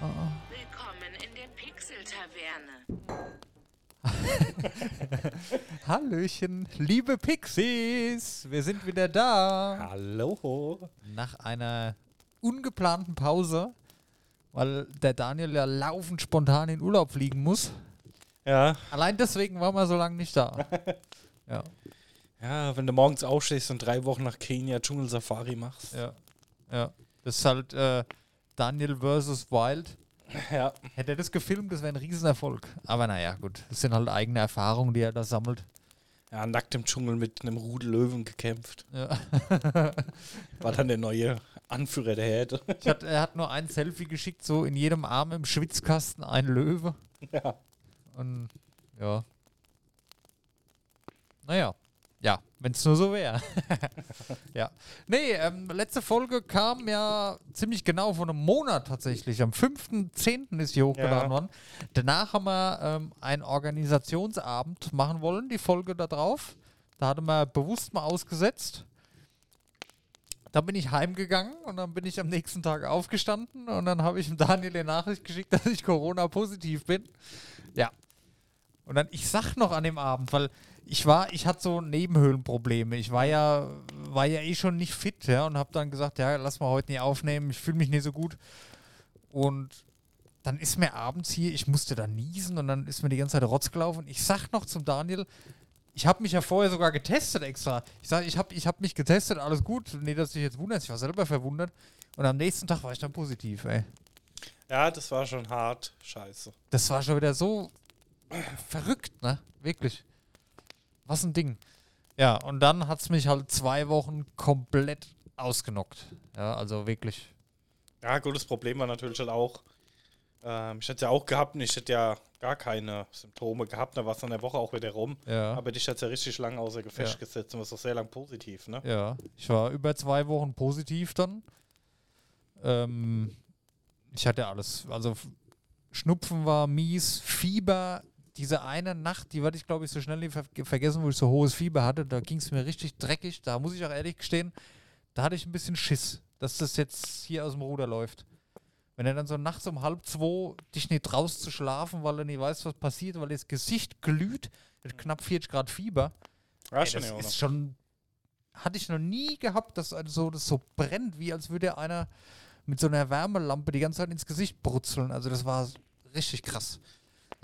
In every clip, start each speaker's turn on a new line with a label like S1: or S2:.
S1: Willkommen in der Pixel-Taverne.
S2: Hallöchen, liebe Pixies, wir sind wieder da.
S3: Hallo.
S2: Nach einer ungeplanten Pause, weil der Daniel ja laufend spontan in Urlaub fliegen muss.
S3: Ja.
S2: Allein deswegen waren wir so lange nicht da. ja,
S3: Ja, wenn du morgens aufstehst und drei Wochen nach Kenia Dschungelsafari machst.
S2: ja, ja. Das ist halt äh, Daniel versus Wild.
S3: Ja.
S2: Hätte er das gefilmt, das wäre ein Riesenerfolg. Aber naja, gut. Das sind halt eigene Erfahrungen, die er da sammelt.
S3: Ja, nackt im Dschungel mit einem Rudel Löwen gekämpft.
S2: Ja.
S3: War dann der neue Anführer der Herde.
S2: Hat, er hat nur ein Selfie geschickt, so in jedem Arm im Schwitzkasten ein Löwe.
S3: Ja.
S2: Und ja. Naja. Ja, wenn es nur so wäre. ja. Nee, ähm, letzte Folge kam ja ziemlich genau vor einem Monat tatsächlich. Am 5.10. ist sie hochgeladen
S3: Ja.
S2: worden. Danach haben wir ähm, einen Organisationsabend machen wollen, die Folge da drauf. Da hatte man bewusst mal ausgesetzt. Da bin ich heimgegangen und dann bin ich am nächsten Tag aufgestanden und dann habe ich dem Daniel die Nachricht geschickt, dass ich Corona-positiv bin. Ja. Und dann, ich sag noch an dem Abend, weil ich war, ich hatte so Nebenhöhlenprobleme. Ich war ja, war ja eh schon nicht fit, ja, und habe dann gesagt, ja, lass mal heute nicht aufnehmen, ich fühle mich nicht so gut. Und dann ist mir abends hier, ich musste da niesen und dann ist mir die ganze Zeit Rotz gelaufen. Ich sag noch zum Daniel, ich habe mich ja vorher sogar getestet extra. Ich sage, ich habe ich hab mich getestet, alles gut. Nee, dass du dich jetzt wunderst, ich war selber verwundert. Und am nächsten Tag war ich dann positiv, ey.
S3: Ja, das war schon hart. Scheiße.
S2: Das war schon wieder so verrückt, ne? Wirklich. Was ein Ding. Ja, und dann hat es mich halt zwei Wochen komplett ausgenockt. Ja, also wirklich.
S3: Ja, gut, das Problem war natürlich halt auch, ähm, ich hätte ja auch gehabt und ich hätte ja gar keine Symptome gehabt, da war es dann eine Woche auch wieder rum.
S2: Ja.
S3: Aber dich hat ja richtig lang außer Gefecht
S2: Ja.
S3: gesetzt und warst auch sehr lang positiv, ne?
S2: Ja, ich war über zwei Wochen positiv dann. Ähm, ich hatte alles. Also Schnupfen war mies, Fieber. Diese eine Nacht, die werde ich glaube ich so schnell nicht ver vergessen, wo ich so hohes Fieber hatte. Da ging es mir richtig dreckig. Da muss ich auch ehrlich gestehen, da hatte ich ein bisschen Schiss, dass das jetzt hier aus dem Ruder läuft. Wenn er dann so nachts um halb zwei dich nicht traust zu schlafen, weil du nicht weißt, was passiert, weil das Gesicht glüht, mit knapp 40 Grad Fieber.
S3: Ja,
S2: Ey, das ist schon. Hatte ich noch nie gehabt, dass also das so brennt, wie als würde einer mit so einer Wärmelampe die ganze Zeit ins Gesicht brutzeln. Also das war richtig krass.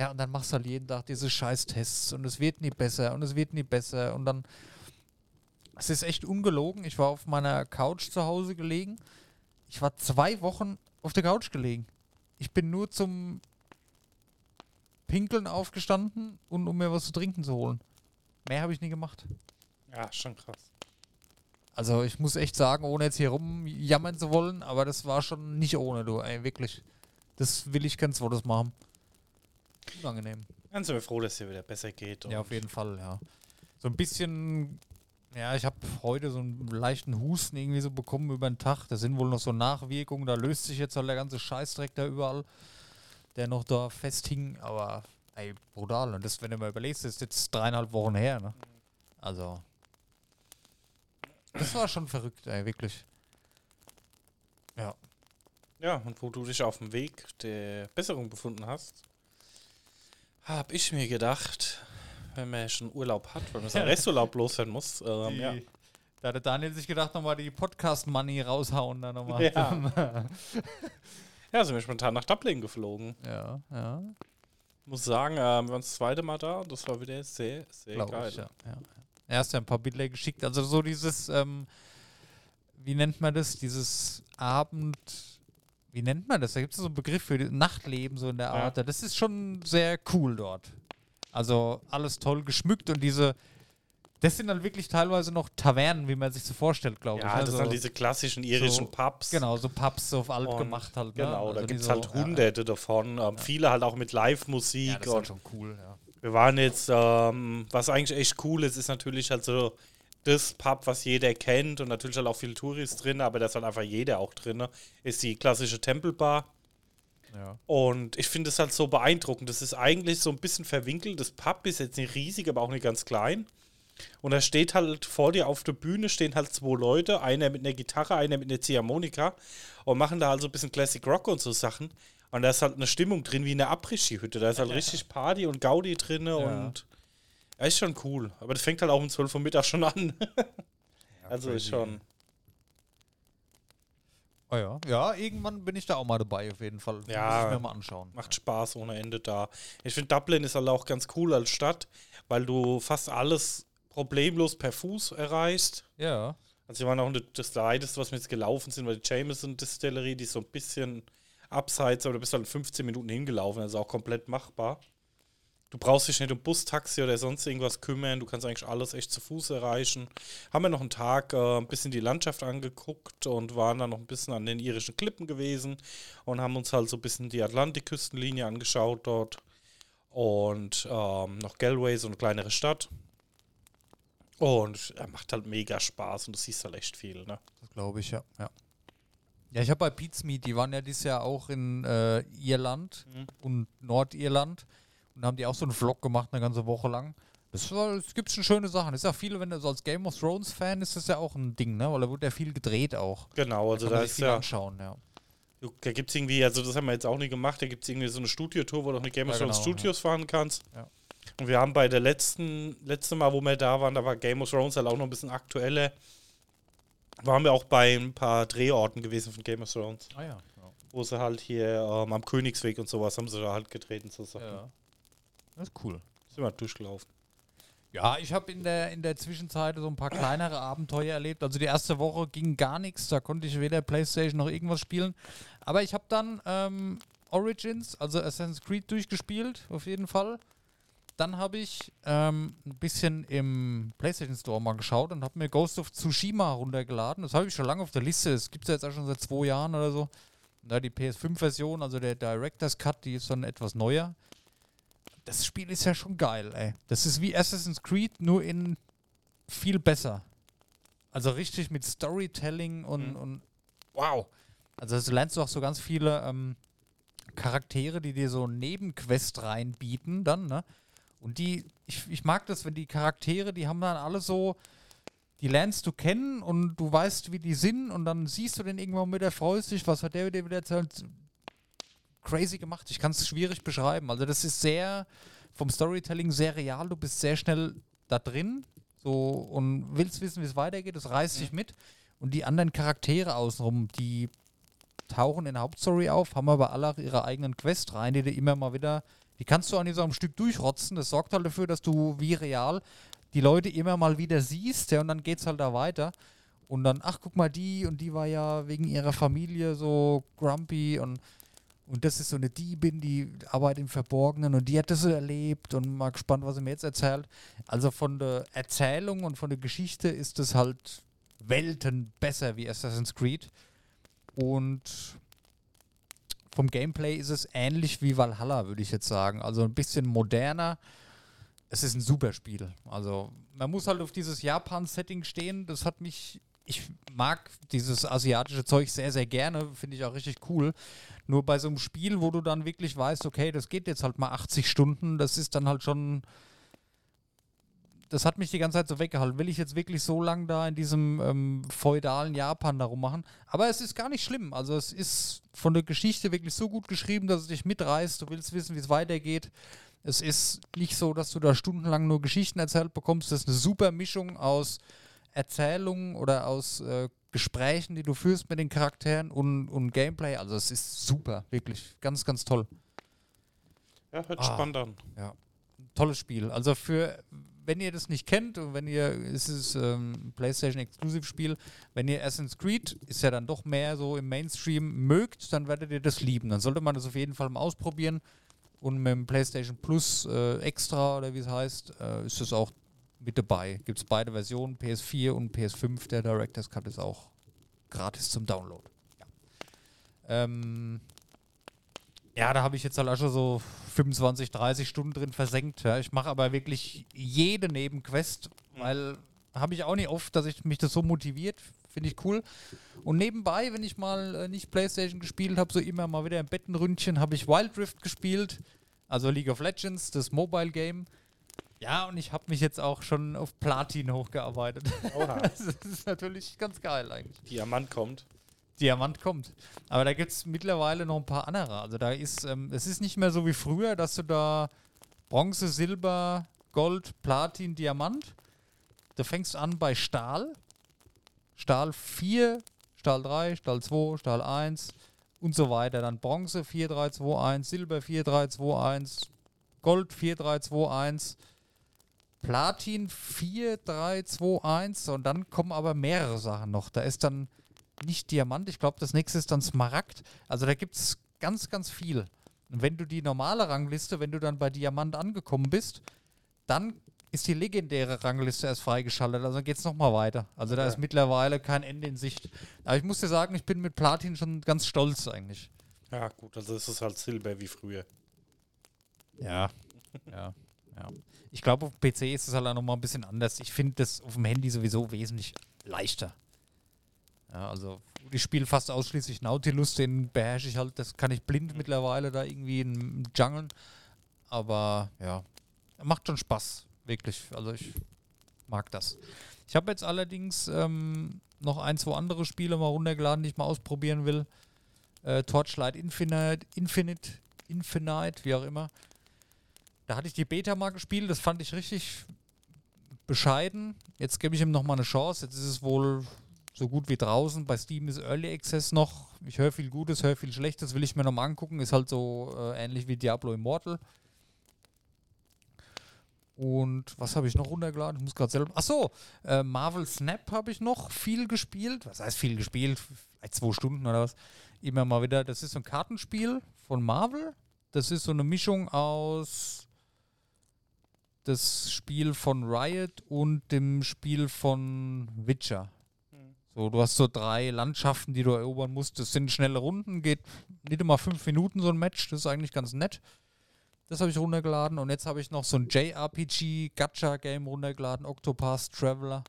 S2: Ja, und dann machst du halt jeden Tag diese Scheißtests und es wird nie besser und es wird nie besser und dann. Es ist echt ungelogen. Ich war auf meiner Couch zu Hause gelegen. Ich war zwei Wochen auf der Couch gelegen. Ich bin nur zum Pinkeln aufgestanden und um mir was zu trinken zu holen. Mehr habe ich nie gemacht.
S3: Ja, schon krass.
S2: Also ich muss echt sagen, ohne jetzt hier rumjammern zu wollen, aber das war schon nicht ohne, du, ey, wirklich. Das will ich kein zweites machen. Unangenehm.
S3: Ganz sind wir froh, dass es dir wieder besser geht.
S2: Ja, auf jeden Fall, ja. So ein bisschen, ja, ich habe heute so einen leichten Husten irgendwie so bekommen über den Tag. Da sind wohl noch so Nachwirkungen, da löst sich jetzt halt der ganze Scheißdreck da überall, der noch da festhing, aber ey, brutal. Und das, wenn du mal überlegst, ist jetzt dreieinhalb Wochen her, ne? Also. Das war schon verrückt, ey, wirklich. Ja.
S3: Ja, und wo du dich auf dem Weg der Besserung befunden hast, habe ich mir gedacht, wenn man schon Urlaub hat, weil man seinen Resturlaub loswerden muss, ähm, ja.
S2: Da hatte Daniel sich gedacht, nochmal die Podcast-Money raushauen, dann nochmal.
S3: Ja. ja, sind wir spontan nach Dublin geflogen.
S2: ja, ja.
S3: Muss sagen, ähm, wir waren das zweite Mal da und das war wieder sehr, sehr
S2: Glaub
S3: geil.
S2: ich, ja. ja. Er hast ja ein paar Bilder geschickt. Also so dieses, ähm, wie nennt man das? Dieses Abend, wie nennt man das? Da gibt es so einen Begriff für Nachtleben, so in der
S3: Ja.
S2: Art. Das ist schon sehr cool dort. Also alles toll geschmückt und diese, das sind dann wirklich teilweise noch Tavernen, wie man sich so vorstellt, glaube ich.
S3: Ja, das
S2: Also,
S3: sind diese klassischen irischen
S2: so-
S3: Pubs.
S2: Genau, so Pubs auf alt
S3: Und
S2: gemacht halt. Ne?
S3: Genau,
S2: Also
S3: da gibt es
S2: so-
S3: halt
S2: ja,
S3: hunderte davon. Ähm, Viele halt auch mit Live-Musik.
S2: Ja, das ist halt schon cool, ja.
S3: wir waren jetzt, ähm, was eigentlich echt cool ist, ist natürlich halt so das Pub, was jeder kennt und natürlich halt auch viele Touris drin, aber da ist halt einfach jeder auch drin, ist die klassische Tempelbar.
S2: ja.
S3: Und ich finde es halt so beeindruckend. Das ist eigentlich so ein bisschen verwinkelt. Das Pub ist jetzt nicht riesig, aber auch nicht ganz klein. Und da steht halt vor dir auf der Bühne stehen halt zwei Leute, einer mit einer Gitarre, einer mit einer Ziehharmonika und machen da halt so ein bisschen Classic Rock und so Sachen. Und da ist halt eine Stimmung drin wie in einer Après-Ski-Hütte. Da ist halt richtig Party und Gaudi drin und ja, ist schon cool. Aber das fängt halt auch um 12 Uhr Mittag schon an. also ist schon.
S2: Oh ja. ja, irgendwann bin ich da auch mal dabei, auf jeden Fall.
S3: Ja,
S2: Muss ich mir mal anschauen.
S3: Macht Spaß ohne Ende da. Ich finde, Dublin ist halt auch ganz cool als Stadt, weil du fast alles problemlos per Fuß erreichst.
S2: Ja.
S3: Also, wir waren auch das Leideste, was wir jetzt gelaufen sind, weil die Jameson Distillerie, die ist so ein bisschen abseits, aber du bist halt 15 Minuten hingelaufen, also auch komplett machbar. Du brauchst dich nicht um Bus, Taxi oder sonst irgendwas kümmern. Du kannst eigentlich alles echt zu Fuß erreichen. Haben wir noch einen Tag äh, ein bisschen die Landschaft angeguckt und waren dann noch ein bisschen an den irischen Klippen gewesen und haben uns halt so ein bisschen die Atlantikküstenlinie angeschaut dort. Und ähm, noch Galway, so eine kleinere Stadt. Und er macht halt mega Spaß und du siehst halt echt viel, ne?
S2: Das glaube ich, ja. ja. Ja, ich habe bei Meet, die waren ja dieses Jahr auch in äh, Irland mhm. und Nordirland und haben die auch so einen Vlog gemacht, eine ganze Woche lang. Das war, gibt schon schöne Sachen. Das ist ja viele, wenn du so als Game of Thrones Fan ist das ja auch ein Ding, ne? Weil da wurde ja viel gedreht auch.
S3: Genau, also da, da ist
S2: viel
S3: ja.
S2: anschauen, ja.
S3: Da gibt es irgendwie, also das haben wir jetzt auch nie gemacht, da gibt es irgendwie so eine Studiotour, wo du mit Game of Thrones genau, Studios ja. fahren kannst. Ja. Und wir haben bei der letzten, letzten Mal, wo wir da waren, da war Game of Thrones halt auch noch ein bisschen aktueller. Waren wir auch bei ein paar Drehorten gewesen von Game of Thrones.
S2: Ah ja.
S3: Wo sie halt hier ähm, am Königsweg und sowas haben sie da halt getreten. So Sachen. Ja.
S2: Das ist cool.
S3: Sind wir durchgelaufen.
S2: Ja, ich habe in der, in der Zwischenzeit so ein paar kleinere Abenteuer erlebt. Also die erste Woche ging gar nichts, da konnte ich weder Playstation noch irgendwas spielen. Aber ich habe dann ähm, Origins, also Assassin's Creed durchgespielt, auf jeden Fall. Dann habe ich ähm, ein bisschen im PlayStation Store mal geschaut und habe mir Ghost of Tsushima runtergeladen. Das habe ich schon lange auf der Liste. Das gibt es ja jetzt auch schon seit zwei Jahren oder so. Ja, die PS5-Version, also der Director's Cut, die ist dann etwas neuer das Spiel ist ja schon geil, ey. Das ist wie Assassin's Creed, nur in viel besser. Also richtig mit Storytelling und, mhm. und wow. Also du lernst du auch so ganz viele ähm, Charaktere, die dir so Nebenquest reinbieten dann, ne? Und die, ich, ich mag das, wenn die Charaktere, die haben dann alle so, die lernst du kennen und du weißt, wie die sind und dann siehst du den irgendwann mit, der freust dich, was hat der dir wieder erzählt, crazy gemacht. Ich kann es schwierig beschreiben. Also das ist sehr vom Storytelling sehr real. Du bist sehr schnell da drin so und willst wissen, wie es weitergeht. Das reißt mhm. dich mit. Und die anderen Charaktere außenrum, die tauchen in der Hauptstory auf, haben aber alle ihre eigenen Quest rein, die du immer mal wieder, die kannst du an diesem Stück durchrotzen. Das sorgt halt dafür, dass du wie real die Leute immer mal wieder siehst, ja, und dann geht es halt da weiter. Und dann, ach, guck mal, die und die war ja wegen ihrer Familie so grumpy und und das ist so eine Diebin, die arbeitet im Verborgenen und die hat das so erlebt und mal gespannt, was sie mir jetzt erzählt. Also von der Erzählung und von der Geschichte ist das halt Welten besser wie Assassin's Creed. Und vom Gameplay ist es ähnlich wie Valhalla, würde ich jetzt sagen. Also ein bisschen moderner. Es ist ein super Spiel. Also man muss halt auf dieses Japan-Setting stehen. Das hat mich ich mag dieses asiatische Zeug sehr, sehr gerne, finde ich auch richtig cool. Nur bei so einem Spiel, wo du dann wirklich weißt, okay, das geht jetzt halt mal 80 Stunden, das ist dann halt schon. Das hat mich die ganze Zeit so weggehalten. Will ich jetzt wirklich so lange da in diesem ähm, feudalen Japan darum machen? Aber es ist gar nicht schlimm. Also es ist von der Geschichte wirklich so gut geschrieben, dass es dich mitreißt. Du willst wissen, wie es weitergeht. Es ist nicht so, dass du da stundenlang nur Geschichten erzählt bekommst. Das ist eine super Mischung aus Erzählungen oder aus äh, Gesprächen, die du führst mit den Charakteren und, und Gameplay. Also es ist super, wirklich ganz, ganz toll.
S3: Ja, hört ah, spannend an.
S2: Ja, tolles Spiel. Also für, wenn ihr das nicht kennt und wenn ihr, es ist ähm, PlayStation Exclusive Spiel, wenn ihr Assassin's Creed ist ja dann doch mehr so im Mainstream mögt, dann werdet ihr das lieben. Dann sollte man das auf jeden Fall mal ausprobieren. Und mit dem PlayStation Plus äh, Extra oder wie es heißt, äh, ist das auch mit dabei. Gibt es beide Versionen, PS4 und PS5. Der Director's Cut ist auch gratis zum Download. Ja, ähm, ja da habe ich jetzt halt auch schon so 25, 30 Stunden drin versenkt. Ja. Ich mache aber wirklich jede Nebenquest, mhm. weil habe ich auch nicht oft, dass ich mich das so motiviert. Finde ich cool. Und nebenbei, wenn ich mal äh, nicht Playstation gespielt habe, so immer mal wieder im Bettenründchen, habe ich Wild Rift gespielt. Also League of Legends, das Mobile Game. Ja, und ich habe mich jetzt auch schon auf Platin hochgearbeitet.
S3: Oha.
S2: das ist natürlich ganz geil eigentlich.
S3: Diamant kommt.
S2: Diamant kommt. Aber da gibt es mittlerweile noch ein paar andere. Also da ist, ähm, es ist nicht mehr so wie früher, dass du da Bronze, Silber, Gold, Platin, Diamant. Du fängst an bei Stahl. Stahl 4, Stahl 3, Stahl 2, Stahl 1 und so weiter. Dann Bronze 4, 3, 2, 1, Silber 4, 3, 2, 1, Gold 4, 3, 2, 1, Platin 4, 3, 2, 1 und dann kommen aber mehrere Sachen noch. Da ist dann nicht Diamant, ich glaube, das nächste ist dann Smaragd. Also da gibt es ganz, ganz viel. Und wenn du die normale Rangliste, wenn du dann bei Diamant angekommen bist, dann ist die legendäre Rangliste erst freigeschaltet. Also geht es nochmal weiter. Also da
S3: Okay.
S2: ist mittlerweile kein Ende in Sicht. Aber ich muss dir sagen, ich bin mit Platin schon ganz stolz eigentlich.
S3: Ja, gut, also ist es halt Silber wie früher.
S2: Ja. ja. Ja. Ich glaube, auf dem PC ist es halt auch nochmal ein bisschen anders. Ich finde das auf dem Handy sowieso wesentlich leichter. Ja, also ich spiele fast ausschließlich Nautilus, den beherrsche ich halt, das kann ich blind mittlerweile da irgendwie im Jungle. Aber ja, macht schon Spaß, wirklich. Also ich mag das. Ich habe jetzt allerdings ähm, noch ein, zwei andere Spiele mal runtergeladen, die ich mal ausprobieren will. Äh, Torchlight Infinite, Infinite, Infinite, wie auch immer. Da hatte ich die Beta mal gespielt, das fand ich richtig bescheiden. Jetzt gebe ich ihm noch mal eine Chance. Jetzt ist es wohl so gut wie draußen. Bei Steam ist Early Access noch. Ich höre viel Gutes, höre viel Schlechtes, will ich mir noch mal angucken. Ist halt so äh, ähnlich wie Diablo Immortal. Und was habe ich noch runtergeladen? Ich muss gerade selber. Achso, äh, Marvel Snap habe ich noch viel gespielt. Was heißt viel gespielt? Vielleicht zwei Stunden oder was. Immer mal wieder. Das ist so ein Kartenspiel von Marvel. Das ist so eine Mischung aus das Spiel von Riot und dem Spiel von Witcher. So, du hast so drei Landschaften, die du erobern musst. Das sind schnelle Runden, geht nicht immer fünf Minuten so ein Match. Das ist eigentlich ganz nett. Das habe ich runtergeladen und jetzt habe ich noch so ein JRPG Gacha Game runtergeladen, Octopath Traveler.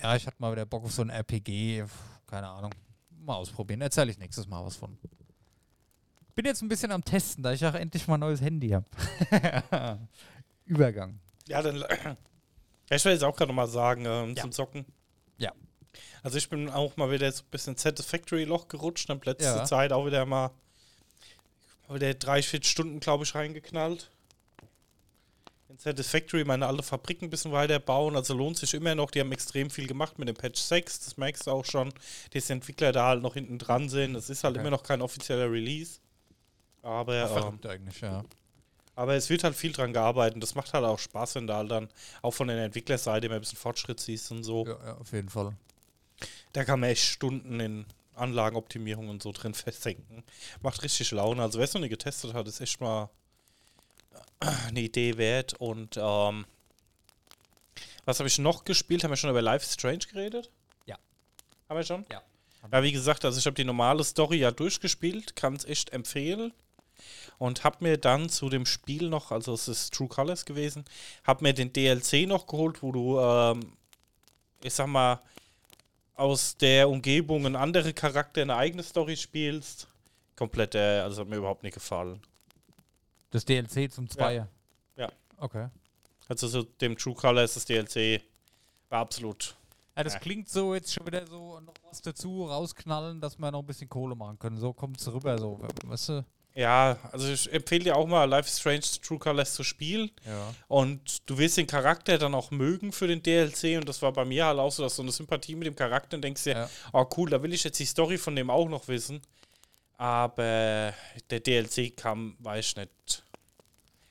S2: Ja, ich hatte mal wieder Bock auf so ein RPG, keine Ahnung. Mal ausprobieren. Erzähle ich nächstes Mal was von. Bin jetzt ein bisschen am Testen, da ich auch endlich mal ein neues Handy habe. Übergang.
S3: Ja, dann. Ich will jetzt auch gerade noch mal sagen, ähm,
S2: Ja.
S3: zum Zocken.
S2: Ja.
S3: Also ich bin auch mal wieder so ein bisschen Satisfactory-Loch gerutscht, habe letzte
S2: Ja.
S3: Zeit auch wieder mal wieder drei, vier Stunden, glaube ich, reingeknallt. In Satisfactory meine alte Fabrik ein bisschen weiter bauen, also lohnt sich immer noch. Die haben extrem viel gemacht mit dem Patch 6, das merkst du auch schon, dass die Entwickler da halt noch hinten dran sind. Das ist halt
S2: Okay.
S3: immer noch kein offizieller Release. Aber, ähm,
S2: eigentlich, ja.
S3: Aber es wird halt viel dran gearbeitet. Das macht halt auch Spaß, wenn du halt dann auch von der Entwicklerseite immer ein bisschen Fortschritt siehst und so.
S2: ja. Ja, auf jeden Fall.
S3: Da kann man echt Stunden in Anlagenoptimierung und so drin versenken. Macht richtig Laune. Also wer es noch nie getestet hat, ist echt mal eine Idee wert. Und ähm, was habe ich noch gespielt? Haben wir schon über Life is Strange geredet?
S2: Ja.
S3: Haben wir schon?
S2: Ja.
S3: Ja, wie gesagt, also ich habe die normale Story ja durchgespielt, kann es echt empfehlen. Und habe mir dann zu dem Spiel noch, also es ist True Colors gewesen, habe mir den DLC noch geholt, wo du, ähm, ich sag mal, aus der Umgebung ein anderer Charakter eine eigene Story spielst. Komplett, äh, also hat mir überhaupt nicht gefallen.
S2: Das DLC zum Zweier.
S3: Ja.
S2: Okay.
S3: Also so dem True Colors, das DLC, war absolut.
S2: Ja, das
S3: Ja.
S2: klingt so jetzt schon wieder so noch was dazu rausknallen, dass wir noch ein bisschen Kohle machen können. So kommt es rüber, so, weißt du?
S3: Ja, also ich empfehle dir auch mal Life is Strange True Colors zu spielen.
S2: Ja.
S3: Und du wirst den Charakter dann auch mögen für den DLC. Und das war bei mir halt auch so, dass du eine Sympathie mit dem Charakter und denkst dir,
S2: Ja.
S3: oh cool, da will ich jetzt die Story von dem auch noch wissen. Aber der DLC kam, weiß ich nicht.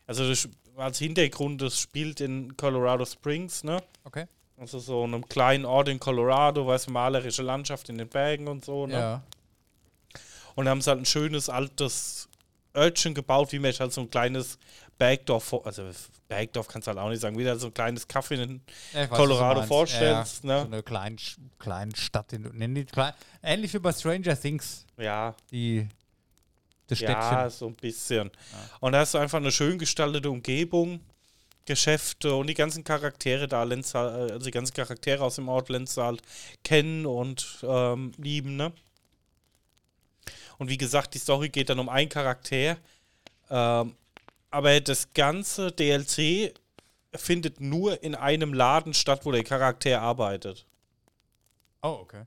S3: Also das, als Hintergrund, das spielt in Colorado Springs, ne?
S2: Okay.
S3: Also so einem kleinen Ort in Colorado, weißt du, malerische Landschaft in den Bergen und so, ne?
S2: Ja.
S3: Und haben sie halt ein schönes altes Örtchen gebaut, wie man halt so ein kleines Bergdorf, vor- also Bergdorf kannst du halt auch nicht sagen, wieder so ein kleines Kaff in
S2: Ja, weiß,
S3: Colorado
S2: meinst.
S3: vorstellst,
S2: ja, ja.
S3: ne?
S2: So eine kleine, kleine Stadt, in, nenn die klein, ähnlich wie bei Stranger Things,
S3: Ja,
S2: die das Städtchen.
S3: ja, so ein bisschen. Und da hast du einfach eine schön gestaltete Umgebung, Geschäfte und die ganzen Charaktere da, du halt- also die ganzen Charaktere aus dem Ort du halt kennen und ähm, lieben, ne? Und wie gesagt, die Story geht dann um einen Charakter. Ähm, aber das ganze DLC findet nur in einem Laden statt, wo der Charakter arbeitet.
S2: Oh, okay.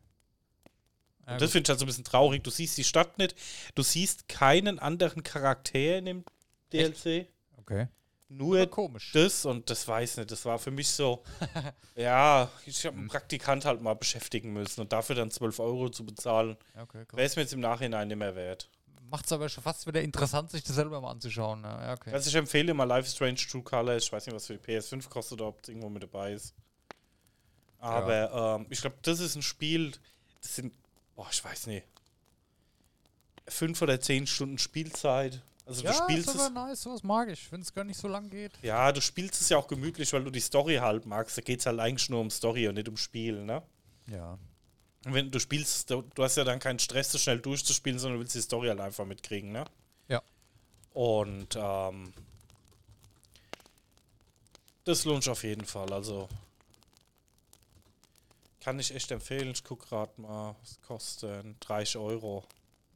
S2: Ja,
S3: Und das finde ich halt so ein bisschen traurig. Du siehst die Stadt nicht, du siehst keinen anderen Charakter in dem DLC.
S2: okay.
S3: Nur
S2: Ja, komisch.
S3: das und das weiß nicht. Das war für mich so, ja, ich habe einen Praktikant halt mal beschäftigen müssen und dafür dann 12 Euro zu bezahlen,
S2: Ja, okay,
S3: wäre es mir jetzt im Nachhinein nicht mehr wert.
S2: Macht es aber schon fast wieder interessant, sich das selber mal anzuschauen. Ja, ja, okay.
S3: Also ich empfehle mal Life is Strange True Colors. Ich weiß nicht, was für die PS5 kostet oder ob es irgendwo mit dabei ist. Aber ähm, ich glaube, das ist ein Spiel, das sind, boah, ich weiß nicht, fünf oder zehn Stunden Spielzeit. Also
S2: ja,
S3: du spielst
S2: ist
S3: es.
S2: aber nice, sowas mag ich, wenn es gar nicht so lang geht.
S3: Ja, du spielst es ja auch gemütlich, weil du die Story halt magst. Da geht es halt eigentlich nur um Story und nicht um Spiel, ne?
S2: Ja.
S3: Und wenn du spielst, du, du hast ja dann keinen Stress, das schnell durchzuspielen, sondern du willst die Story halt einfach mitkriegen, ne?
S2: Ja.
S3: Und ähm, das lohnt sich auf jeden Fall. Also kann ich echt empfehlen. Ich gucke gerade mal, was kostet 30 Euro.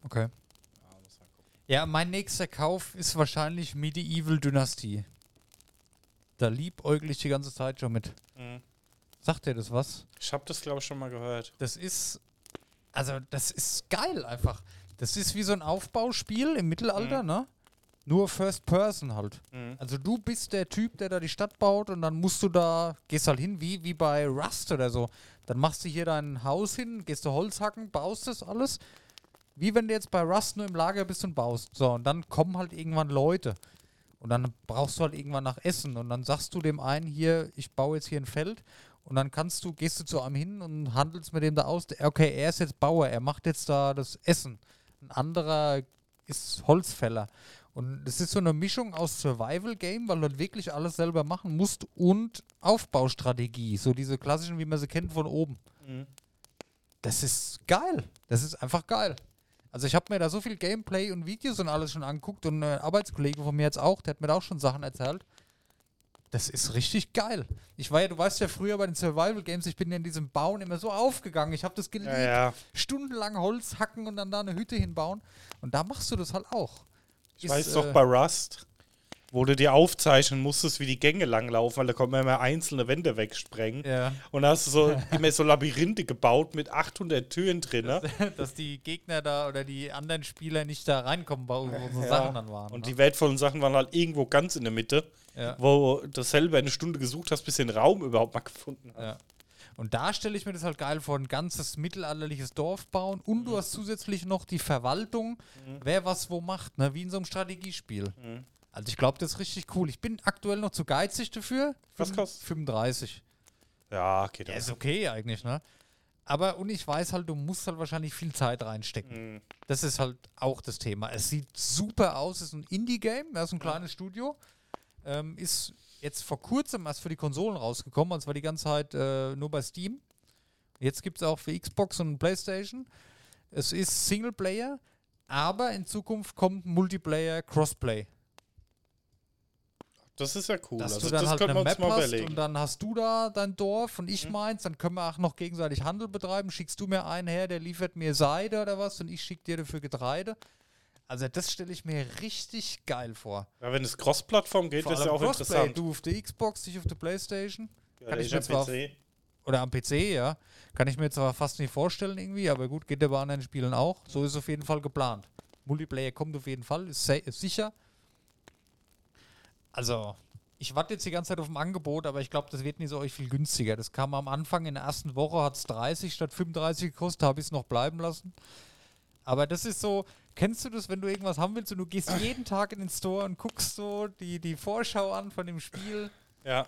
S2: Okay.
S3: Ja, muss mal gucken.
S2: Ja, mein nächster Kauf ist wahrscheinlich Medieval Dynasty. Da liebäugle ich die ganze Zeit schon mit.
S3: Mhm.
S2: Sagt dir das was?
S3: Ich habe das, glaube ich, schon mal gehört.
S2: Das ist. Also, das ist geil einfach. Das ist wie so ein Aufbauspiel im Mittelalter, ne? Nur First Person halt.
S3: Mhm.
S2: Also du bist der Typ, der da die Stadt baut und dann musst du da, gehst halt hin, wie, wie bei Rust oder so. Dann machst du hier dein Haus hin, gehst du Holz hacken, baust das alles. Wie wenn du jetzt bei Rust nur im Lager bist und baust. So, und dann kommen halt irgendwann Leute. Und dann brauchst du halt irgendwann nach Essen. Und dann sagst du dem einen hier, ich baue jetzt hier ein Feld. Und dann kannst du, gehst du zu einem hin und handelst mit dem da aus. Okay, er ist jetzt Bauer, er macht jetzt da das Essen. Ein anderer ist Holzfäller. Und es ist so eine Mischung aus Survival-Game, weil du halt wirklich alles selber machen musst und Aufbaustrategie. So diese klassischen, wie man sie kennt von oben.
S3: Mhm.
S2: Das ist geil. Das ist einfach geil. Also ich habe mir da so viel Gameplay und Videos und alles schon anguckt und ein Arbeitskollege von mir jetzt auch, der hat mir da auch schon Sachen erzählt. Das ist richtig geil. Ich war ja, du weißt ja früher bei den Survival Games, ich bin ja in diesem Bauen immer so aufgegangen. Ich habe das geliebt.
S3: Ja, ja.
S2: Stundenlang Holz hacken und dann da eine Hütte hinbauen. Und da machst du das halt auch.
S3: Ich
S2: Ist,
S3: weiß
S2: äh,
S3: doch bei Rust, wo du dir aufzeichnen musstest, wie die Gänge langlaufen, weil da kommen immer einzelne Wände wegsprengen.
S2: Ja.
S3: Und da hast du so immer so Labyrinthe gebaut mit 800 Türen drin. Ne?
S2: dass die Gegner da oder die anderen Spieler nicht da reinkommen, wo unsere
S3: Ja.
S2: Sachen dann waren.
S3: Und
S2: ne?
S3: die wertvollen Sachen waren halt irgendwo ganz in der Mitte,
S2: ja.
S3: wo du selber eine Stunde gesucht hast, bis du den Raum überhaupt mal gefunden hast.
S2: Ja. Und da stelle ich mir das halt geil vor, ein ganzes mittelalterliches Dorf bauen und du hast zusätzlich noch die Verwaltung, wer was wo macht, ne? wie in so einem Strategiespiel.
S3: Mhm.
S2: Also ich glaube, das ist richtig cool. Ich bin aktuell noch zu geizig dafür.
S3: Was kostet?
S2: 35.
S3: Ja, geht
S2: Ja, ist okay eigentlich, ne? Aber, und ich weiß halt, du musst halt wahrscheinlich viel Zeit reinstecken.
S3: Mhm.
S2: Das ist halt auch das Thema. Es sieht super aus, es ist ein Indie-Game, das ist ein kleines Studio. Ähm, ist jetzt vor kurzem erst für die Konsolen rausgekommen, also war die ganze Zeit äh, nur bei Steam. Jetzt gibt es auch für Xbox und Playstation. Es ist Singleplayer, aber in Zukunft kommt Multiplayer Crossplay.
S3: Das ist ja cool.
S2: Dass
S3: Also
S2: du dann
S3: das
S2: halt eine Map
S3: mal
S2: hast
S3: überlegen.
S2: und dann hast du da dein Dorf und ich meins, dann können wir auch noch gegenseitig Handel betreiben. Schickst du mir einen her, der liefert mir Seide oder was und ich schick dir dafür Getreide. Also das stelle ich mir richtig geil vor.
S3: Ja, wenn es Cross-Plattform geht,
S2: Vor
S3: ist ja auch
S2: Crossplay,
S3: interessant.
S2: Du auf der Xbox, ich auf der Playstation
S3: ja,
S2: kann ich
S3: ist
S2: mir zwar
S3: PC.
S2: oder am PC, ja. Kann ich mir zwar fast nicht vorstellen irgendwie, aber gut, geht ja bei anderen Spielen auch. So ist es auf jeden Fall geplant. Multiplayer kommt auf jeden Fall, ist, ist sicher. Also, ich warte jetzt die ganze Zeit auf ein Angebot, aber ich glaube, das wird nicht so euch viel günstiger. Das kam am Anfang in der ersten Woche, hat es 30 statt 35 gekostet, habe ich es noch bleiben lassen. Aber das ist so, kennst du das, wenn du irgendwas haben willst und du gehst jeden Tag in den Store und guckst so die, die Vorschau an von dem Spiel
S3: Ja.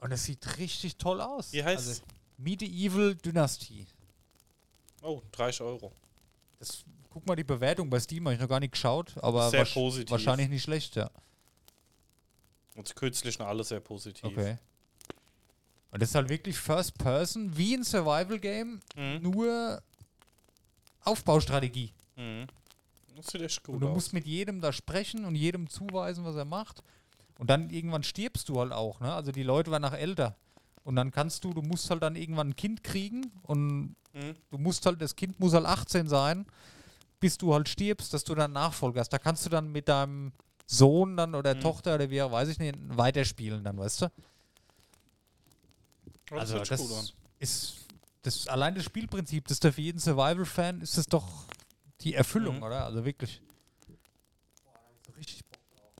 S2: und es sieht richtig toll aus.
S3: Wie heißt
S2: also, Medieval Dynasty.
S3: Oh, 30 Euro.
S2: Das, guck mal die Bewertung bei Steam, habe ich noch gar nicht geschaut, aber
S3: Sehr
S2: wahrsch-
S3: positiv.
S2: wahrscheinlich nicht schlecht, ja.
S3: Und kürzlich noch alles sehr positiv.
S2: Okay. Und das ist halt wirklich First Person, wie ein Survival-Game,
S3: Mhm.
S2: nur Aufbaustrategie.
S3: Mhm. Das sieht echt gut
S2: und du
S3: aus.
S2: musst mit jedem da sprechen und jedem zuweisen, was er macht. Und dann irgendwann stirbst du halt auch, ne? Also die Leute werden nach älter. Und dann kannst du, du musst halt dann irgendwann ein Kind kriegen und
S3: Mhm.
S2: du musst halt, das Kind muss halt 18 sein, bis du halt stirbst, dass du dann Nachfolger hast. Da kannst du dann mit deinem Sohn dann oder
S3: Mhm.
S2: Tochter oder wie auch weiß ich nicht, weiterspielen dann, weißt du?
S3: Ja, das
S2: also das
S3: an.
S2: ist das allein das Spielprinzip, das ist für jeden Survival-Fan ist das doch die Erfüllung,
S3: Mhm.
S2: oder? Also wirklich.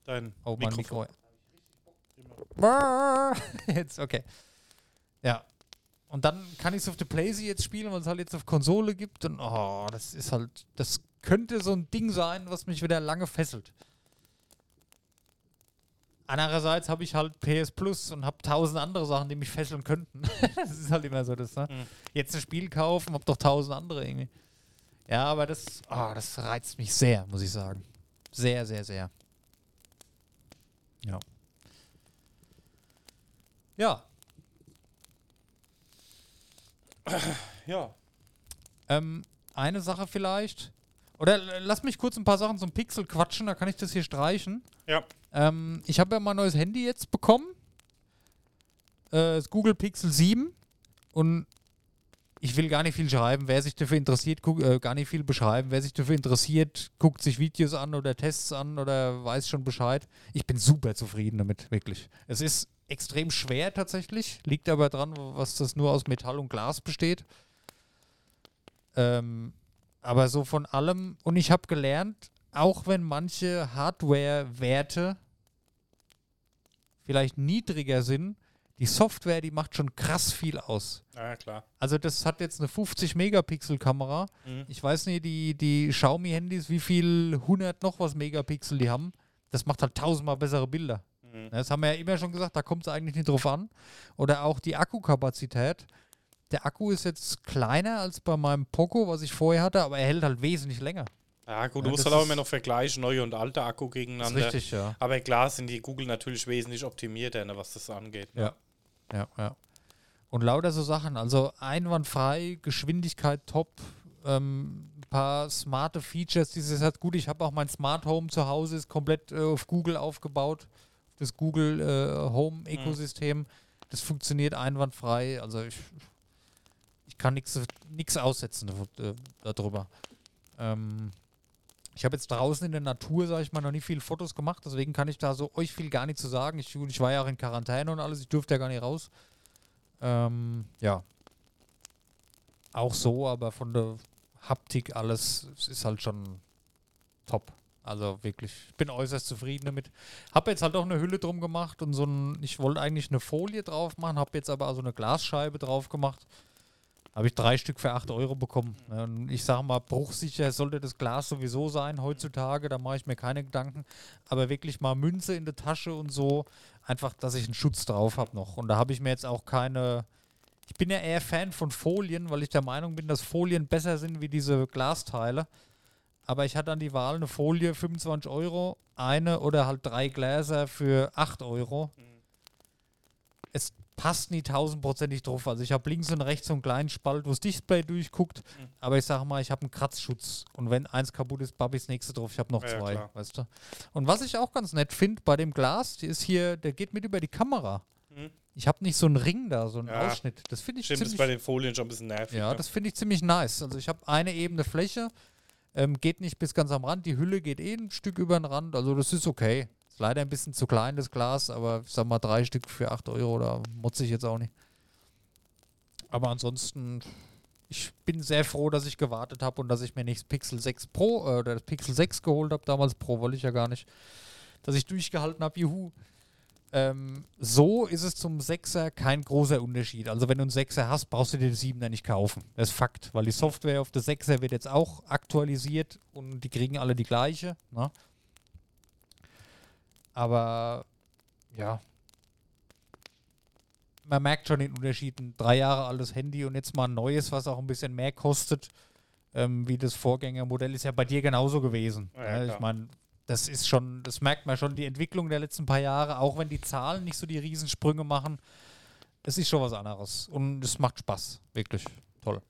S3: Dein
S2: Oh, mein
S3: Mikrofon.
S2: Mikro. Jetzt, okay. Ja. Und dann kann ich es auf der Playsee jetzt spielen, weil es halt jetzt auf Konsole gibt. Und oh, das ist halt, das könnte so ein Ding sein, was mich wieder lange fesselt. Andererseits habe ich halt PS Plus und habe tausend andere Sachen, die mich fesseln könnten. das ist halt immer so das, ne?
S3: Mhm.
S2: Jetzt ein Spiel kaufen, hab doch tausend andere irgendwie. Ja, aber das, oh, das reizt mich sehr, muss ich sagen. Sehr, sehr, sehr. Ja. Ja.
S3: Ja.
S2: Ähm, eine Sache vielleicht. Oder l- lass mich kurz ein paar Sachen zum Pixel quatschen, da kann ich das hier streichen.
S3: Ja.
S2: Ähm, ich habe ja mein neues Handy jetzt bekommen. Äh, das Google Pixel 7. Und ich will gar nicht viel schreiben. Wer sich dafür interessiert, guck, äh, gar nicht viel beschreiben. Wer sich dafür interessiert, guckt sich Videos an oder Tests an oder weiß schon Bescheid. Ich bin super zufrieden damit, wirklich. Es ist extrem schwer tatsächlich. Liegt aber dran, was das nur aus Metall und Glas besteht. Ähm, aber so von allem. Und ich habe gelernt, auch wenn manche Hardware-Werte vielleicht niedriger sind, die Software, die macht schon krass viel aus.
S3: Ja, klar.
S2: Also das hat jetzt eine 50-Megapixel-Kamera.
S3: Mhm.
S2: Ich weiß nicht, die, die Xiaomi-Handys, wie viel 100 noch was Megapixel die haben. Das macht halt tausendmal bessere Bilder.
S3: Mhm.
S2: Das haben wir ja immer schon gesagt, da kommt es eigentlich nicht drauf an. Oder auch die Akkukapazität. Der Akku ist jetzt kleiner als bei meinem Poco, was ich vorher hatte, aber er hält halt wesentlich länger.
S3: Ja, gut, du musst halt auch immer noch vergleichen, neue und alte Akku gegeneinander.
S2: richtig, ja.
S3: Aber klar sind die Google natürlich wesentlich optimierter, ne, was das angeht. ne?
S2: Ja. Ja, ja. Und lauter so Sachen, also einwandfrei, Geschwindigkeit top, ähm, ein paar smarte Features, dieses hat gut, ich habe auch mein Smart Home zu Hause, ist komplett äh, auf Google aufgebaut, das Google äh, Home Ökosystem, das funktioniert einwandfrei, also ich, ich kann nichts aussetzen äh, darüber. Ähm, ich habe jetzt draußen in der Natur, sage ich mal, noch nie viele Fotos gemacht, deswegen kann ich da so euch viel gar nicht zu sagen. Ich, ich war ja auch in Quarantäne und alles, ich durfte ja gar nicht raus. Ähm, ja. Auch so, aber von der Haptik alles es ist halt schon top. Also wirklich, ich bin äußerst zufrieden damit. Habe jetzt halt auch eine Hülle drum gemacht und so ein, ich wollte eigentlich eine Folie drauf machen, habe jetzt aber also eine Glasscheibe drauf gemacht. Habe ich drei Stück für 8 Euro bekommen. Und ich sage mal, bruchsicher sollte das Glas sowieso sein heutzutage, da mache ich mir keine Gedanken. Aber wirklich mal Münze in der Tasche und so, einfach, dass ich einen Schutz drauf habe noch. Und da habe ich mir jetzt auch keine. Ich bin ja eher Fan von Folien, weil ich der Meinung bin, dass Folien besser sind wie diese Glasteile. Aber ich hatte dann die Wahl, eine Folie 25 Euro, eine oder halt drei Gläser für 8 Euro. Es passt nie tausendprozentig drauf. Also ich habe links und rechts so einen kleinen Spalt, wo das Display durchguckt. Aber ich sage mal, ich habe einen Kratzschutz. Und wenn eins kaputt ist, babb ich das nächste drauf. Ich habe noch
S3: Ja, ja,
S2: zwei,
S3: klar.
S2: weißt du. Und was ich auch ganz nett finde bei dem Glas, die ist hier, der geht mit über die Kamera.
S3: Mhm.
S2: Ich habe nicht so einen Ring da, so einen
S3: Ja.
S2: Ausschnitt. Das finde ich
S3: Stimmt, ist
S2: ziemlich
S3: bei den Folien schon ein bisschen nervig.
S2: ja,
S3: ne?
S2: das finde ich ziemlich nice. Also ich habe eine ebene Fläche, ähm, geht nicht bis ganz am Rand, die Hülle geht eh ein Stück über den Rand, also das ist okay. Leider ein bisschen zu klein, das Glas, aber ich sag mal drei Stück für 8 Euro, da motze ich jetzt auch nicht. Aber ansonsten, ich bin sehr froh, dass ich gewartet habe und dass ich mir nicht das Pixel 6 Pro äh, oder das Pixel 6 geholt habe. Damals Pro wollte ich ja gar nicht. Dass ich durchgehalten habe, juhu. Ähm, so ist es zum 6er kein großer Unterschied. Also wenn du einen 6er hast, brauchst du den 7er nicht kaufen. Das ist Fakt, weil die Software auf der 6er wird jetzt auch aktualisiert und die kriegen alle die gleiche. Ne? Aber ja, man merkt schon den Unterschied. Ein drei Jahre altes Handy und jetzt mal ein neues, was auch ein bisschen mehr kostet, ähm, wie das Vorgängermodell, ist ja bei dir genauso gewesen.
S3: Ja, ja,
S2: ne? ich meine, das ist schon, das merkt man schon, die Entwicklung der letzten paar Jahre, auch wenn die Zahlen nicht so die Riesensprünge machen, es ist schon was anderes. Und es macht Spaß. Wirklich toll.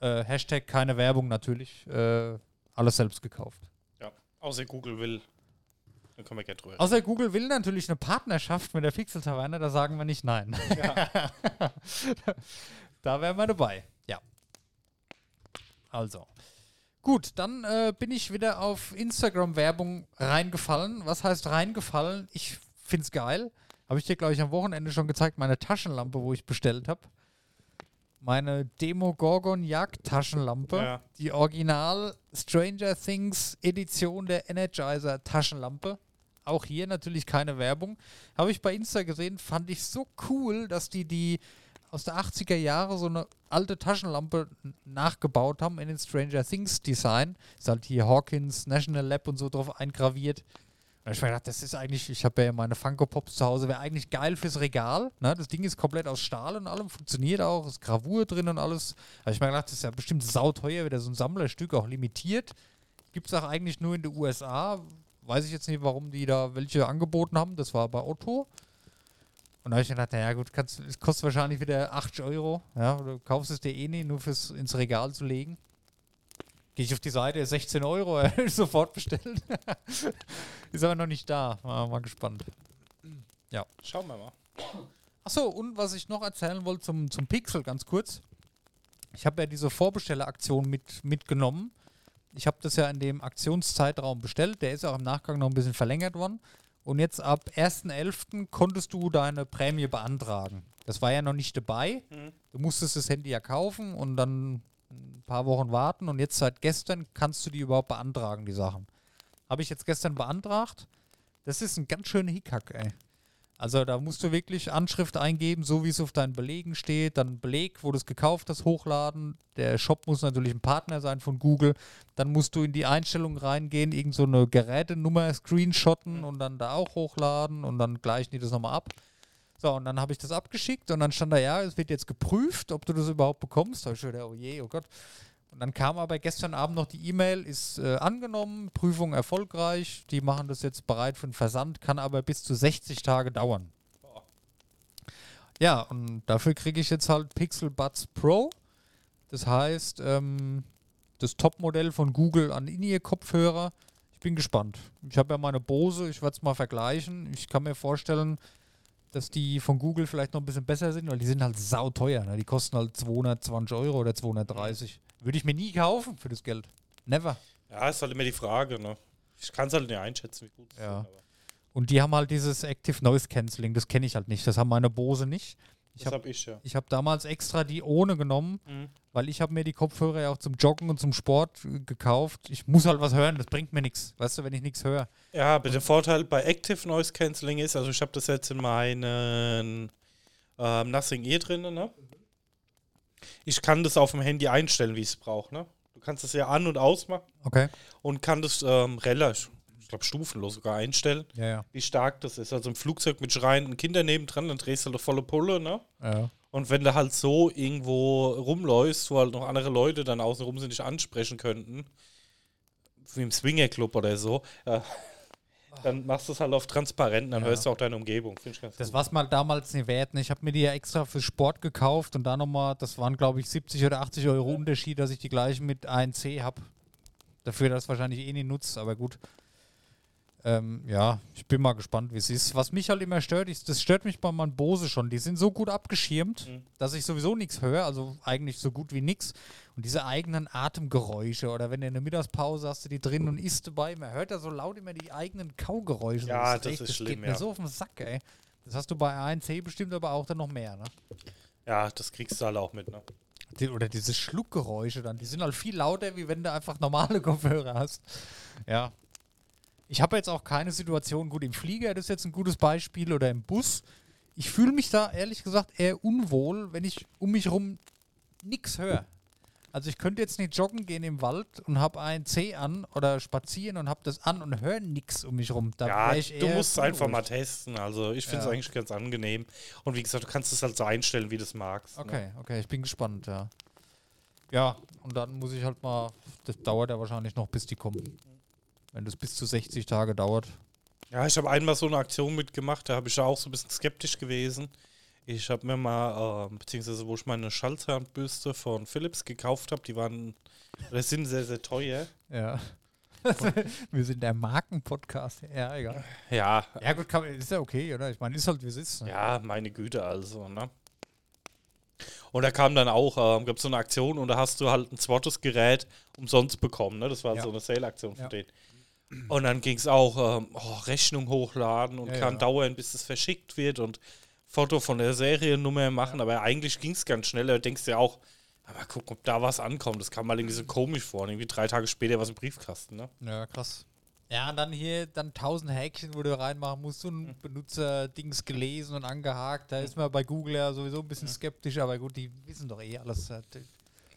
S2: Äh, Hashtag keine Werbung natürlich. Äh, alles selbst gekauft.
S3: ja. Außer Google will. Dann können wir gerne drüber.
S2: Außer Google will natürlich eine Partnerschaft mit der Pixel Taverne, da sagen wir nicht nein. da wären wir dabei. Ja. Also. Gut, dann äh, bin ich wieder auf Instagram-Werbung reingefallen. Was heißt reingefallen? Ich find's geil. Habe ich dir, glaube ich, am Wochenende schon gezeigt, meine Taschenlampe, wo ich bestellt habe. Meine Demogorgon Jagd-Taschenlampe.
S3: Ja.
S2: Die Original Stranger Things Edition der Energizer Taschenlampe. Auch hier natürlich keine Werbung. Habe ich bei Insta gesehen, fand ich so cool, dass die die aus der 80er Jahre so eine alte Taschenlampe nachgebaut haben in den Stranger Things Design. Ist halt hier Hawkins National Lab und so drauf eingraviert. Und ich mir gedacht, das ist eigentlich, ich habe ja meine Funko Pops zu Hause, wäre eigentlich geil fürs Regal. Ne? Das Ding ist komplett aus Stahl und allem, funktioniert auch, ist Gravur drin und alles. Da ich mir gedacht, das ist ja bestimmt sauteuer, wieder so ein Sammlerstück, auch limitiert. Gibt es auch eigentlich nur in den USA. Weiß ich jetzt nicht, warum die da welche angeboten haben. Das war bei Otto. Und da habe ich gedacht, naja gut, kannst, es kostet wahrscheinlich wieder 80 Euro. Ja, du kaufst es dir eh nicht, nur fürs ins Regal zu legen. Gehe ich auf die Seite, 16 Euro, sofort bestellt. Ist aber noch nicht da. Mal, mal gespannt.
S3: Schauen wir mal.
S2: Achso, und was ich noch erzählen wollte zum, zum Pixel, ganz kurz. Ich habe ja diese Vorbestelleraktion mit, mitgenommen. Ich habe das ja in dem Aktionszeitraum bestellt. Der ist auch im Nachgang noch ein bisschen verlängert worden. Und jetzt ab 1.11. konntest du deine Prämie beantragen. Das war ja noch nicht dabei.
S3: Mhm.
S2: Du musstest das Handy ja kaufen und dann ein paar Wochen warten. Und jetzt seit gestern kannst du die überhaupt beantragen, die Sachen. Habe ich jetzt gestern beantragt. Das ist ein ganz schöner Hickhack, ey. Also da musst du wirklich Anschrift eingeben, so wie es auf deinen Belegen steht, dann Beleg, wo du es gekauft hast, hochladen. Der Shop muss natürlich ein Partner sein von Google. Dann musst du in die Einstellungen reingehen, irgend so eine Gerätenummer screenshotten und dann da auch hochladen und dann gleichen die das nochmal ab. So, und dann habe ich das abgeschickt und dann stand da, ja, es wird jetzt geprüft, ob du das überhaupt bekommst. Da habe ich schon gedacht, oh je, oh Gott. Und dann kam aber gestern Abend noch die E-Mail, ist äh, angenommen, Prüfung erfolgreich, die machen das jetzt bereit für den Versand, kann aber bis zu 60 Tage dauern. Ja, und dafür kriege ich jetzt halt Pixel Buds Pro. Das heißt, ähm, das Topmodell von Google an In-Ear-Kopfhörer. Ich bin gespannt. Ich habe ja meine Bose, ich werde es mal vergleichen. Ich kann mir vorstellen, dass die von Google vielleicht noch ein bisschen besser sind, weil die sind halt sauteuer. Ne? Die kosten halt 220 Euro oder 230. Würde ich mir nie kaufen für das Geld. Never.
S3: Ja, ist halt immer die Frage, ne? Ich kann es halt nicht einschätzen, wie gut es
S2: Ja.
S3: aber
S2: Und die haben halt dieses Active Noise Cancelling, das kenne ich halt nicht. Das haben meine Bose nicht. Ich
S3: Das
S2: habe
S3: hab ich ja.
S2: ich hab damals extra die ohne genommen,
S3: Mhm.
S2: weil ich habe mir die Kopfhörer ja auch zum Joggen und zum Sport äh, gekauft. Ich muss halt was hören, das bringt mir nichts. Weißt du, wenn ich nichts höre.
S3: Ja, aber der Vorteil bei Active Noise Cancelling ist, also ich habe das jetzt in meinen ähm, Nothing Ear drin, ne? Ich kann das auf dem Handy einstellen, wie ich es brauche, ne? Du kannst das ja an- und ausmachen
S2: Okay.
S3: und kann das ähm, relativ, ich glaube, stufenlos sogar einstellen,
S2: Ja, ja.
S3: wie stark das ist. Also im Flugzeug mit schreienden Kindern nebendran, dann drehst du halt volle Pulle, ne?
S2: ja.
S3: Und wenn du halt so irgendwo rumläufst, wo halt noch andere Leute dann außen rum sind, dich ansprechen könnten, wie im Swingerclub oder so, äh, dann machst du es halt auf transparent, dann
S2: Ja.
S3: hörst du auch deine Umgebung. Finde ich ganz
S2: Das war es mal damals nicht wert. Ich habe mir die ja extra für Sport gekauft und da nochmal, das waren glaube ich 70 oder 80 Euro Unterschied, dass ich die gleichen mit ANC habe. Dafür, dass wahrscheinlich eh nicht nutzt, aber gut. Ähm, ja, ich bin mal gespannt, wie es ist. Was mich halt immer stört, ist, das stört mich bei meinen Bose schon. Die sind so gut abgeschirmt,
S3: Mhm.
S2: dass ich sowieso nichts höre, also eigentlich so gut wie nichts. Und diese eigenen Atemgeräusche oder wenn du in der Mittagspause hast du die drin und isst dabei, man hört da so laut immer die eigenen Kaugeräusche.
S3: Ja,
S2: regt-
S3: das ist
S2: geht
S3: schlimm,
S2: mir
S3: ja.
S2: so auf den Sack, ey. Das hast du bei ANC bestimmt aber auch dann noch mehr, ne?
S3: Ja, das kriegst du halt auch mit, ne?
S2: Die, oder diese Schluckgeräusche dann, die sind halt viel lauter, wie wenn du einfach normale Kopfhörer hast. Ja. Ich habe jetzt auch keine Situation, gut, im Flieger, das ist jetzt ein gutes Beispiel, oder im Bus. Ich fühle mich da ehrlich gesagt eher unwohl, wenn ich um mich rum nichts höre. Also ich könnte jetzt nicht joggen gehen im Wald und habe ein C an oder spazieren und habe das an und höre nichts um mich rum. Da
S3: Ja, du musst es einfach mal testen. Also ich finde es
S2: Ja.
S3: eigentlich ganz angenehm. Und wie gesagt, du kannst es halt so einstellen, wie du es magst. Ne?
S2: Okay, okay, ich bin gespannt, ja. Ja, und dann muss ich halt mal, das dauert ja wahrscheinlich noch, bis die kommen. Wenn das bis zu 60 Tage dauert.
S3: Ja, ich habe einmal so eine Aktion mitgemacht, da habe ich ja auch so ein bisschen skeptisch gewesen. Ich habe mir mal, ähm, beziehungsweise wo ich meine Schallzahnbürste von Philips gekauft habe, die waren, oder sind sehr, sehr teuer.
S2: Ja. Wir sind der Markenpodcast. Ja, egal.
S3: Ja,
S2: Ja, gut, kann, ist ja okay, oder? Ich meine, ist halt wie es ist. Ne?
S3: ja, meine Güte also, ne? Und da kam dann auch, ähm, gab es so eine Aktion und da hast du halt ein zweites Gerät umsonst bekommen. Ne? Das war
S2: Ja.
S3: so eine Sale-Aktion von
S2: Ja.
S3: denen. Und dann ging es auch, ähm, oh, Rechnung hochladen und
S2: Ja,
S3: kann dauern, bis es verschickt wird und Foto von der Seriennummer machen. Aber eigentlich ging es ganz schnell. Da denkst du ja auch, aber guck, ob da was ankommt. Das kam mal irgendwie so komisch vor. Irgendwie drei Tage später was im Briefkasten. Ne?
S2: Ja, krass. Ja, und dann hier dann tausend Häkchen, wo du reinmachen musst und Benutzerdings gelesen und angehakt. Da ist man bei Google ja sowieso ein bisschen skeptisch, aber gut, die wissen doch eh alles.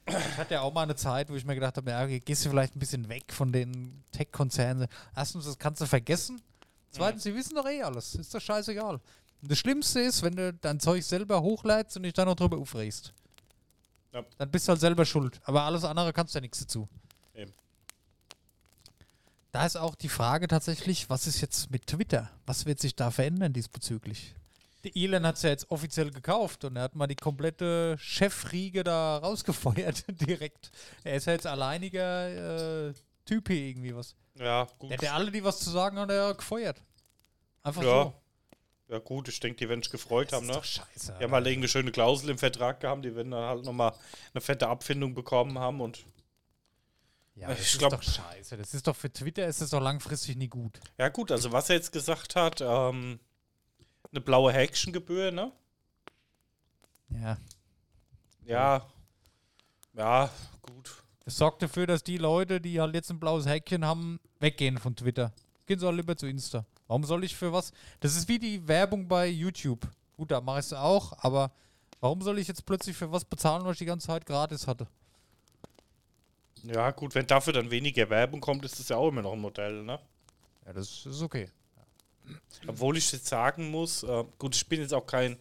S2: Ich hatte ja auch mal eine Zeit, wo ich mir gedacht habe, ja, gehst du vielleicht ein bisschen weg von den Tech-Konzernen. Erstens, das kannst du vergessen. Zweitens, die wissen doch eh alles. Ist doch scheißegal. Und das Schlimmste ist, wenn du dein Zeug selber hochlädst und dich dann noch drüber aufregst.
S3: Ja.
S2: Dann bist du halt selber schuld. Aber alles andere kannst du ja nichts dazu.
S3: Eben.
S2: Da ist auch die Frage tatsächlich, was ist jetzt mit Twitter? Was wird sich da verändern diesbezüglich? Der Elon hat es ja jetzt offiziell gekauft und er hat mal die komplette Chefriege da rausgefeuert direkt. Er ist ja jetzt alleiniger äh, Typ hier irgendwie was.
S3: Ja, gut.
S2: Der hat ja alle, die was zu sagen haben, er gefeuert. Einfach
S3: Ja,
S2: so.
S3: Ja, gut, ich denke, die werden sich gefreut haben,
S2: ist
S3: ne?
S2: scheiße.
S3: Die haben halt irgendeine schöne Klausel im Vertrag gehabt, die werden dann halt nochmal eine fette Abfindung bekommen haben und
S2: ja, das
S3: ich
S2: ist
S3: glaub-
S2: doch scheiße. Das ist doch für Twitter ist das doch langfristig nie gut.
S3: ja gut, also was er jetzt gesagt hat, ähm, eine blaue Häkchengebühr, ne?
S2: Ja.
S3: Ja, ja, gut.
S2: Das sorgt dafür, dass die Leute, die halt jetzt ein blaues Häkchen haben, weggehen von Twitter. Gehen sie auch lieber zu Insta. Warum soll ich für was? Das ist wie die Werbung bei YouTube. Gut, da mache ich es auch, aber warum soll ich jetzt plötzlich für was bezahlen, was ich die ganze Zeit gratis hatte?
S3: Ja, gut, wenn dafür dann weniger Werbung kommt, ist das ja auch immer noch ein Modell, ne?
S2: Ja, das ist okay.
S3: Obwohl ich jetzt sagen muss, äh, gut, ich bin jetzt auch kein.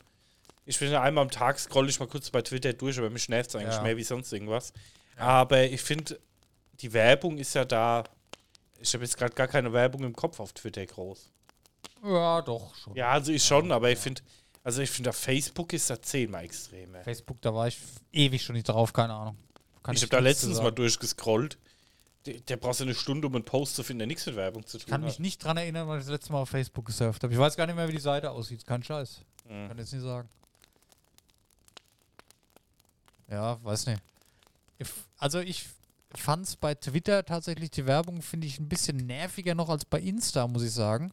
S3: Ich bin ja einmal am Tag, scroll ich mal kurz bei Twitter durch, aber mich nervt es eigentlich
S2: Ja.
S3: mehr wie sonst irgendwas. Aber ich finde, die Werbung ist ja da. Ich habe jetzt gerade gar keine Werbung im Kopf auf Twitter groß.
S2: Ja, doch schon.
S3: Ja, also ich schon, aber ich finde, also ich finde, auf Facebook ist das zehnmal extremer.
S2: Facebook, da war ich ewig schon nicht drauf, keine Ahnung. Kann
S3: ich habe da letztens mal durchgescrollt. Der, der braucht so eine Stunde, um einen Post zu finden, der nichts mit Werbung zu tun
S2: Ich kann mich
S3: hat.
S2: nicht dran erinnern, weil ich das letzte Mal auf Facebook gesurft habe. Ich weiß gar nicht mehr, wie die Seite aussieht. Kein Scheiß.
S3: Mhm.
S2: Kann jetzt nicht sagen. Ja, weiß nicht. Ich, also ich fand es bei Twitter tatsächlich, die Werbung finde ich ein bisschen nerviger noch als bei Insta, muss ich sagen.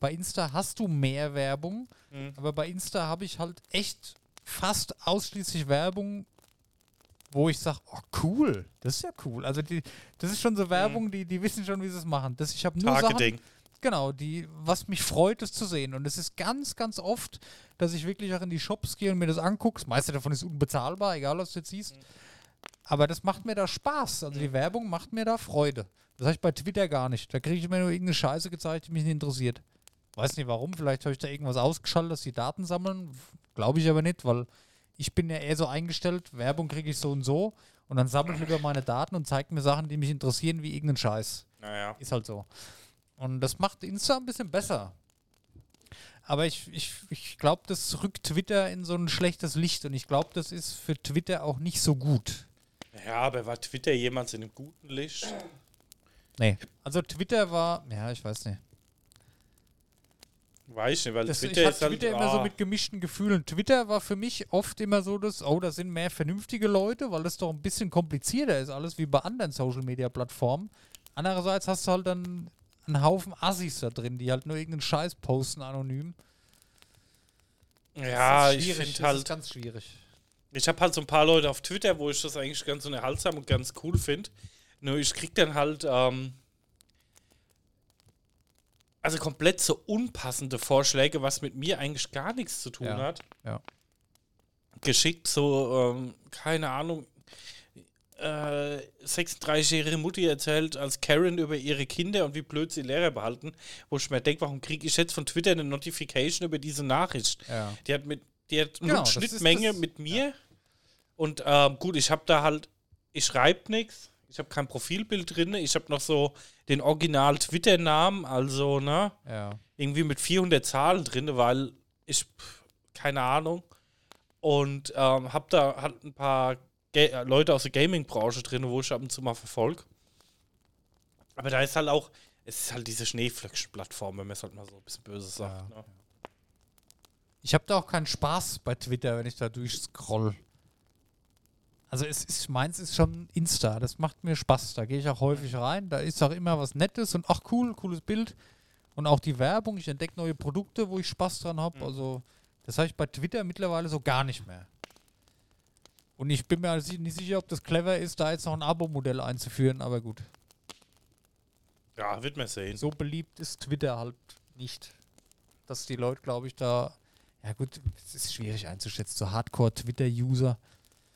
S2: Bei Insta hast du mehr Werbung,
S3: Mhm.
S2: aber bei Insta habe ich halt echt fast ausschließlich Werbung, wo ich sage, oh cool, das ist ja cool. Also die, das ist schon so Werbung, die, die wissen schon, wie sie es machen. Das, ich habe nur Sachen,
S3: Targeting.
S2: Genau, die, was mich freut, es zu sehen. Und es ist ganz, ganz oft, dass ich wirklich auch in die Shops gehe und mir das angucke. Das meiste davon ist unbezahlbar, egal was du jetzt siehst. Aber das macht mir da Spaß. Also die Werbung macht mir da Freude. Das habe ich bei Twitter gar nicht. Da kriege ich mir nur irgendeine Scheiße gezeigt, die mich nicht interessiert. Weiß nicht warum, vielleicht habe ich da irgendwas ausgeschaltet, dass die Daten sammeln. Glaube ich aber nicht, weil ich bin ja eher so eingestellt, Werbung kriege ich so und so. Und dann sammelt lieber meine Daten und zeigt mir Sachen, die mich interessieren, wie irgendeinen Scheiß.
S3: Naja.
S2: Ist halt so. Und das macht Insta ein bisschen besser. Aber ich, ich, ich glaube, das rückt Twitter in so ein schlechtes Licht und ich glaube, das ist für Twitter auch nicht so gut.
S3: Ja, aber war Twitter jemals in einem guten Licht?
S2: Nee. Also Twitter war, ja, ich weiß nicht.
S3: Weiß ich nicht, weil
S2: Das, ich
S3: Twitter
S2: hatte
S3: ist halt.
S2: Twitter immer so
S3: ah,
S2: mit gemischten Gefühlen. Twitter war für mich oft immer so, dass, oh, da sind mehr vernünftige Leute, weil das doch ein bisschen komplizierter ist, alles wie bei anderen Social Media Plattformen. Andererseits hast du halt dann einen Haufen Assis da drin, die halt nur irgendeinen Scheiß posten anonym.
S3: ja, ich finde
S2: das
S3: halt.
S2: ist ganz schwierig.
S3: Ich habe halt so ein paar Leute auf Twitter, wo ich das eigentlich ganz unterhaltsam und ganz cool finde. Nur ich krieg dann halt ähm, also komplett so unpassende Vorschläge, was mit mir eigentlich gar nichts zu tun
S2: Ja,
S3: hat.
S2: ja.
S3: Geschickt so, ähm, keine Ahnung, äh, 36-jährige Mutti erzählt als Karen über ihre Kinder und wie blöd sie Lehrer behalten, wo ich mir denke, warum kriege ich jetzt von Twitter eine Notification über diese Nachricht?
S2: Ja.
S3: Die hat mit, die hat
S2: Genau, ist
S3: Schnittmenge mit mir. Und ähm, gut, ich habe da halt, ich schreibe nichts, ich habe kein Profilbild drin, ich habe noch so den Original Twitter-Namen, also ne,
S2: Ja.
S3: irgendwie mit 400 Zahlen drin, weil ich pff, keine Ahnung und ähm, habe da halt ein paar Ga Leute aus der Gaming-Branche drin, wo ich ab und zu mal verfolge. Aber da ist halt auch, es ist halt diese Schneeflöckchen-Plattform, wenn man es halt mal so ein bisschen böse sagt.
S2: Ja.
S3: Ne?
S2: Ich habe da auch keinen Spaß bei Twitter, wenn ich da durchscroll. Also es ist, meins ist schon Insta, das macht mir Spaß. Da gehe ich auch häufig rein. Da ist auch immer was Nettes und ach cool, cooles Bild. Und auch die Werbung, ich entdecke neue Produkte, wo ich Spaß dran habe.
S3: Mhm.
S2: Also das habe ich bei Twitter mittlerweile so gar nicht mehr. Und ich bin mir also nicht sicher, ob das clever ist, da jetzt noch ein Abo-Modell einzuführen, aber gut.
S3: Ja, wird man sehen.
S2: So beliebt ist Twitter halt nicht. Dass die Leute, glaube ich, da. Ja gut, es ist schwierig einzuschätzen. So Hardcore-Twitter-User.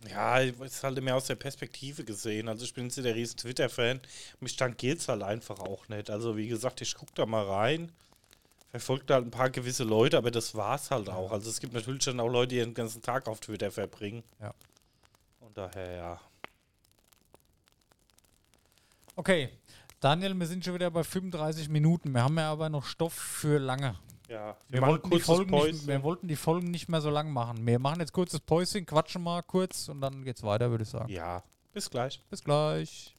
S3: Ja, es ist halt mehr aus der Perspektive gesehen. Also ich bin jetzt der riesen Twitter-Fan. Mich tangiert es halt einfach auch nicht. Also wie gesagt, ich gucke da mal rein. Verfolgt halt ein paar gewisse Leute, aber das war's halt auch. Also es gibt natürlich schon auch Leute, die den ganzen Tag auf Twitter verbringen.
S2: Ja.
S3: Und daher, ja.
S2: Okay, Daniel, wir sind schon wieder bei 35 Minuten. Wir haben ja aber noch Stoff für lange.
S3: Ja,
S2: Wir,
S3: machen
S2: wollten die, Folgen nicht, wir wollten die Folgen nicht mehr so lang machen. Wir machen jetzt kurzes Päuschen, quatschen mal kurz und dann geht's weiter, würde ich sagen.
S3: Ja, bis gleich.
S2: Bis gleich.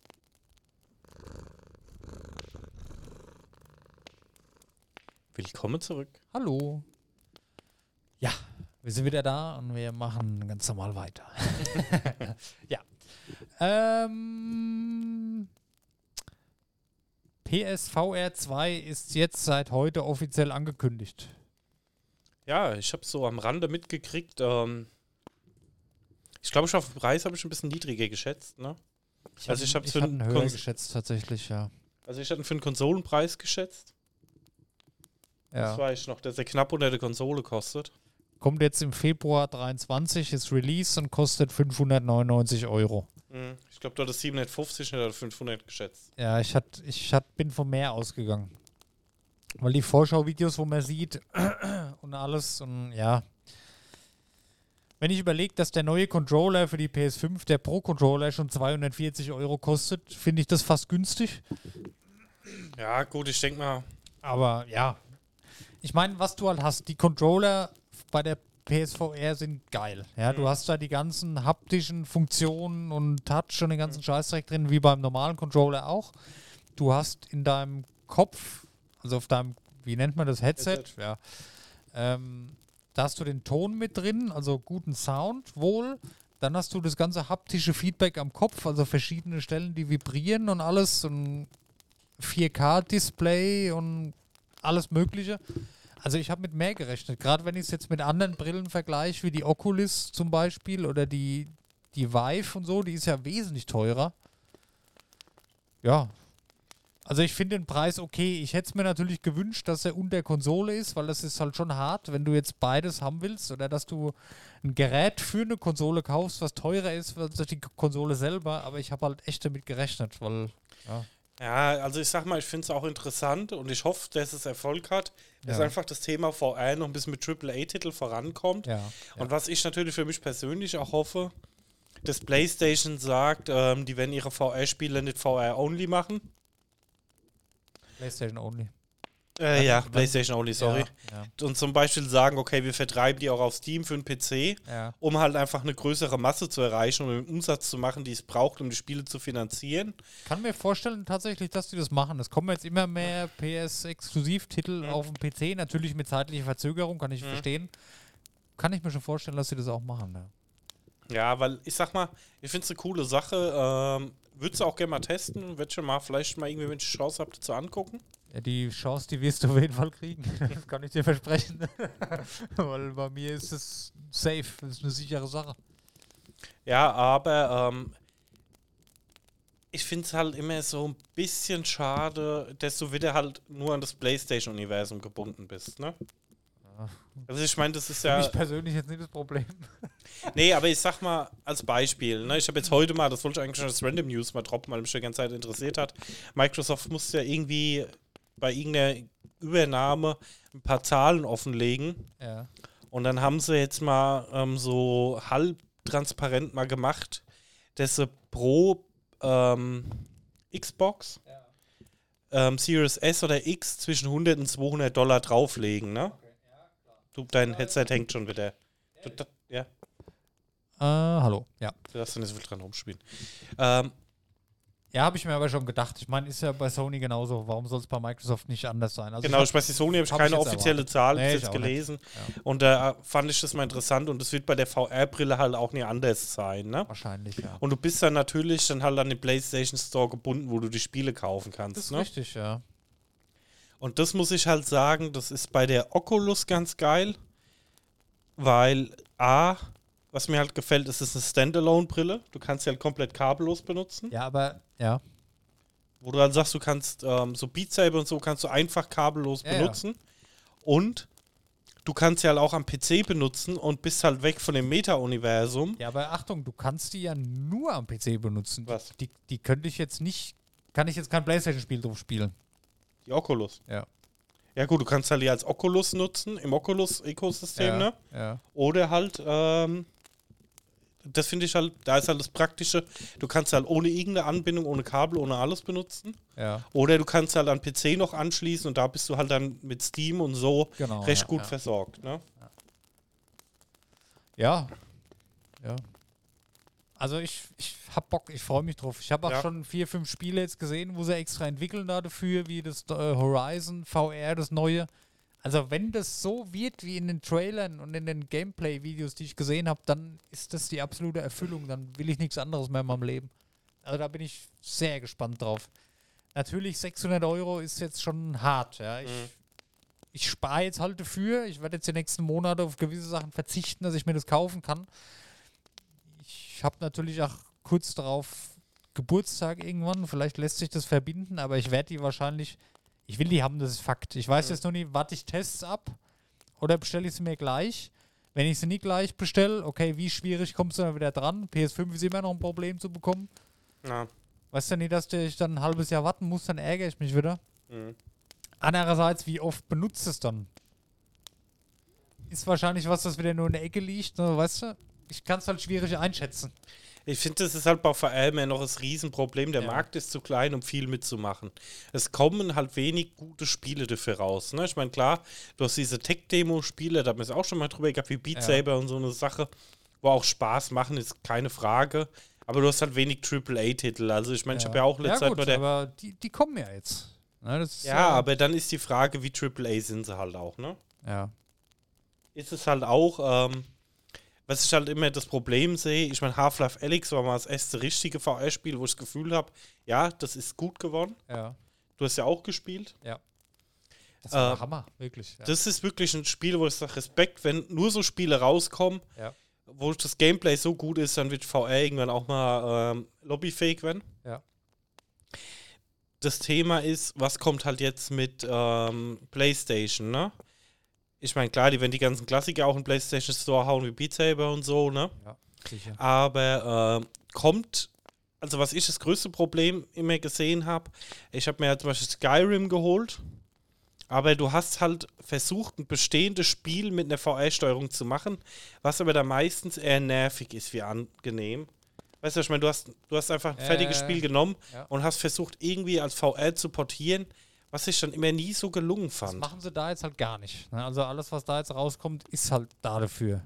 S3: Willkommen zurück.
S2: Hallo. Ja, wir sind wieder da und wir machen ganz normal weiter. ja. Ähm, PSVR 2 ist jetzt seit heute offiziell angekündigt.
S3: Ja, ich habe so am Rande mitgekriegt. Ähm, ich glaube, schon auf den Preis habe ich ein bisschen niedriger geschätzt. Ne? Also ich
S2: hab-
S3: hab's für einen
S2: höher
S3: Kons-
S2: geschätzt tatsächlich, ja.
S3: Also ich hatte für einen Konsolenpreis geschätzt. Das
S2: ja.
S3: weiß ich noch, dass er knapp unter der Konsole kostet.
S2: Kommt jetzt im Februar 23, ist Release und kostet 599 Euro.
S3: Ich glaube, du hattest 750 oder 500 geschätzt.
S2: Ja, ich, hat, ich hat, bin vom Meer ausgegangen. Weil die Vorschauvideos, wo man sieht und alles und ja. Wenn ich überlege, dass der neue Controller für die PS5, der Pro-Controller, schon 240 Euro kostet, finde ich das fast günstig.
S3: Ja, gut, ich denke mal,
S2: Aber ja. Ich meine, was du halt hast, die Controller bei der PSVR sind geil. Ja, du
S3: Mhm.
S2: hast da die ganzen haptischen Funktionen und Touch und den ganzen Scheißdreck drin, wie beim normalen Controller auch. Du hast in deinem Kopf, also auf deinem, wie nennt man das, Headset,
S3: Headset.
S2: ja. Ähm, da hast du den Ton mit drin, also guten Sound wohl. Dann hast du das ganze haptische Feedback am Kopf, also verschiedene Stellen, die vibrieren und alles und 4K-Display und alles Mögliche. Also ich habe mit mehr gerechnet. Gerade wenn ich es jetzt mit anderen Brillen vergleiche, wie die Oculus zum Beispiel oder die, die Vive und so, die ist ja wesentlich teurer. Ja. Also ich finde den Preis okay. Ich hätte es mir natürlich gewünscht, dass er unter Konsole ist, weil das ist halt schon hart, wenn du jetzt beides haben willst oder dass du ein Gerät für eine Konsole kaufst, was teurer ist als die Konsole selber. Aber ich habe halt echt damit gerechnet, weil ja.
S3: Ja, also ich sag mal, ich finde es auch interessant und ich hoffe, dass es Erfolg hat, dass
S2: Ja.
S3: einfach das Thema VR noch ein bisschen mit AAA-Titel vorankommt.
S2: Ja,
S3: Und was ich natürlich für mich persönlich auch hoffe, dass PlayStation sagt, ähm, die werden ihre VR-Spiele nicht VR-only machen.
S2: PlayStation only.
S3: Äh, ja, PlayStation only, sorry.
S2: Ja,
S3: Und zum Beispiel sagen, okay, wir vertreiben die auch auf Steam für den PC,
S2: ja.
S3: um halt einfach eine größere Masse zu erreichen und den Umsatz zu machen, die es braucht, um die Spiele zu finanzieren.
S2: Kann mir vorstellen tatsächlich, dass die das machen. Es kommen jetzt immer mehr PS-Exklusivtitel auf dem PC, natürlich mit zeitlicher Verzögerung, kann ich verstehen. Kann ich mir schon vorstellen, dass sie das auch machen. Ja.
S3: Ja, weil ich sag mal, ich finde es eine coole Sache. Ähm, Würdest du auch gerne mal testen? Wird schon mal vielleicht mal irgendwie, wenn ich Chance habe, zu angucken?
S2: Ja, die Chance, die wirst du auf jeden Fall kriegen. Das kann ich dir versprechen. Weil bei mir ist es safe. Das ist eine sichere Sache.
S3: Ja, aber ähm, ich finde es halt immer so ein bisschen schade, dass du wieder halt nur an das PlayStation-Universum gebunden bist, ne? Also ich meine, das ist
S2: Für
S3: ja.
S2: mich persönlich jetzt nicht das Problem.
S3: Nee, aber ich sag mal als Beispiel, ne, ich habe jetzt heute mal, das wollte ich eigentlich schon als Random News mal droppen, weil mich die ganze Zeit interessiert hat. Microsoft muss ja irgendwie bei irgendeiner Übernahme ein paar Zahlen offenlegen.
S2: Ja.
S3: Und dann haben sie jetzt mal ähm, so halb transparent mal gemacht, dass sie pro ähm, Xbox, ähm, Series S oder X zwischen 100 und 200 Dollar drauflegen, ne? Du, dein Headset hängt schon wieder. Du, da, ja.
S2: Äh, hallo. Ja.
S3: Du darfst da nicht so viel dran rumspielen. Ähm,
S2: Ja, habe ich mir aber schon gedacht. Ich meine, ist ja bei Sony genauso. Warum soll es bei Microsoft nicht anders sein? Also
S3: genau,
S2: ich
S3: ich weiß, die Sony habe ich
S2: hab
S3: keine
S2: ich
S3: offizielle. Zahl
S2: Nee,
S3: bis jetzt gelesen.
S2: Ja.
S3: Und da fand ich das mal interessant und es wird bei der VR-Brille halt auch nie anders sein, ne?
S2: wahrscheinlich, ja.
S3: Und du bist dann natürlich dann halt an den PlayStation Store gebunden, wo du die Spiele kaufen kannst,
S2: das ist
S3: ne?
S2: richtig, ja.
S3: Und das muss ich halt sagen, das ist bei der Oculus ganz geil, weil A, was mir halt gefällt, ist, es ist eine Standalone-Brille. Du kannst sie halt komplett kabellos benutzen.
S2: Ja, aber, ja.
S3: Wo du halt sagst, du kannst ähm, so Beat Saber und so kannst du einfach kabellos
S2: Ja, ja.
S3: benutzen. Und du kannst sie halt auch am PC benutzen und bist halt weg von dem Meta-Universum.
S2: Ja, aber Achtung, du kannst die ja nur am PC benutzen.
S3: Was?
S2: Die, die könnte ich jetzt nicht, kann ich jetzt kein Playstation-Spiel drauf spielen.
S3: Die Oculus.
S2: Ja.
S3: Ja gut, du kannst halt die als Oculus nutzen, im Oculus-Ökosystem,
S2: ja,
S3: ne?
S2: Ja.
S3: Oder halt, ähm, das finde ich halt, da ist halt das Praktische, du kannst halt ohne irgendeine Anbindung, ohne Kabel, ohne alles benutzen.
S2: Ja,
S3: Oder du kannst halt an PC noch anschließen und da bist du halt dann mit Steam und so
S2: genau.
S3: recht
S2: ja,
S3: gut
S2: ja.
S3: versorgt, ne?
S2: Ja. Ja. Also ich, ich hab Bock, ich freue mich drauf. Ich habe auch schon vier, fünf Spiele jetzt gesehen, wo sie extra entwickeln da dafür, wie das äh, Horizon VR, das neue. Also wenn das so wird wie in den Trailern und in den Gameplay-Videos, die ich gesehen habe, dann ist das die absolute Erfüllung. Dann will ich nichts anderes mehr in meinem Leben. Also da bin ich sehr gespannt drauf. Natürlich 600 Euro ist jetzt schon hart. Ja. Ich,
S3: Mhm.
S2: ich spare jetzt halt dafür. Ich werde jetzt die nächsten Monate auf gewisse Sachen verzichten, dass ich mir das kaufen kann. Ich habe natürlich auch kurz darauf Geburtstag irgendwann. Vielleicht lässt sich das verbinden, aber ich werde die wahrscheinlich. Ich will die haben, das ist Fakt. Ich weiß
S3: Mhm.
S2: jetzt noch nicht, warte ich Tests ab oder bestelle ich sie mir gleich? Wenn ich sie nie gleich bestelle, okay, wie schwierig kommst du dann wieder dran? PS5 ist immer noch ein Problem zu bekommen.
S3: Ja.
S2: Weißt du nicht, dass ich dann ein halbes Jahr warten muss, dann ärgere ich mich wieder.
S3: Mhm.
S2: Andererseits, wie oft benutzt es dann? Ist wahrscheinlich was, das wieder nur in der Ecke liegt, ne, weißt du? Ich kann es halt schwierig einschätzen.
S3: Ich finde, das ist halt bei VR immer noch das Riesenproblem. Der
S2: Ja.
S3: Markt ist zu klein, um viel mitzumachen. Es kommen halt wenig gute Spiele dafür raus. Ne? Ich meine, klar, du hast diese Tech-Demo-Spiele, da haben wir es auch schon mal drüber gehabt, wie Beat
S2: Ja.
S3: Saber und so eine Sache, wo auch Spaß machen, ist keine Frage. Aber du hast halt wenig AAA-Titel. Also ich meine, ich habe ja auch letzte
S2: ja,
S3: Zeit
S2: gut,
S3: bei der.
S2: aber die, die kommen ja jetzt. Ne, das ist,
S3: ja,
S2: äh,
S3: aber dann ist die Frage, wie AAA sind sie halt auch, ne?
S2: Ja.
S3: ist es halt auch, ähm, was ich halt immer das Problem sehe, ich meine, Half-Life Alyx war mal das erste richtige VR-Spiel, wo ich das Gefühl habe, ja, das ist gut geworden.
S2: Ja.
S3: Du hast ja auch gespielt.
S2: Das war
S3: Äh,
S2: Hammer, wirklich. Ja.
S3: Das ist wirklich ein Spiel, wo ich sage, Respekt, wenn nur so Spiele rauskommen,
S2: Ja.
S3: wo das Gameplay so gut ist, dann wird VR irgendwann auch mal ähm, lobbyfähig werden.
S2: Ja.
S3: Das Thema ist, was kommt halt jetzt mit ähm, PlayStation, ne? Ich meine, klar, die werden die ganzen Klassiker auch in PlayStation Store hauen, wie Beat Saber und so, ne?
S2: ja, sicher.
S3: Aber äh, kommt, also was ich das größte Problem immer gesehen habe, ich habe mir ja zum Beispiel Skyrim geholt, aber du hast halt versucht, ein bestehendes Spiel mit einer VR-Steuerung zu machen, was aber da meistens eher nervig ist wie angenehm. Weißt du, ich meine, du hast, du hast einfach ein
S2: Äh,
S3: fertiges Spiel genommen
S2: ja.
S3: und hast versucht, irgendwie als VR zu portieren, was ich dann immer nie so gelungen
S2: Das
S3: fand.
S2: machen sie da jetzt halt gar nicht. Ne? Also alles, was da jetzt rauskommt, ist halt da dafür.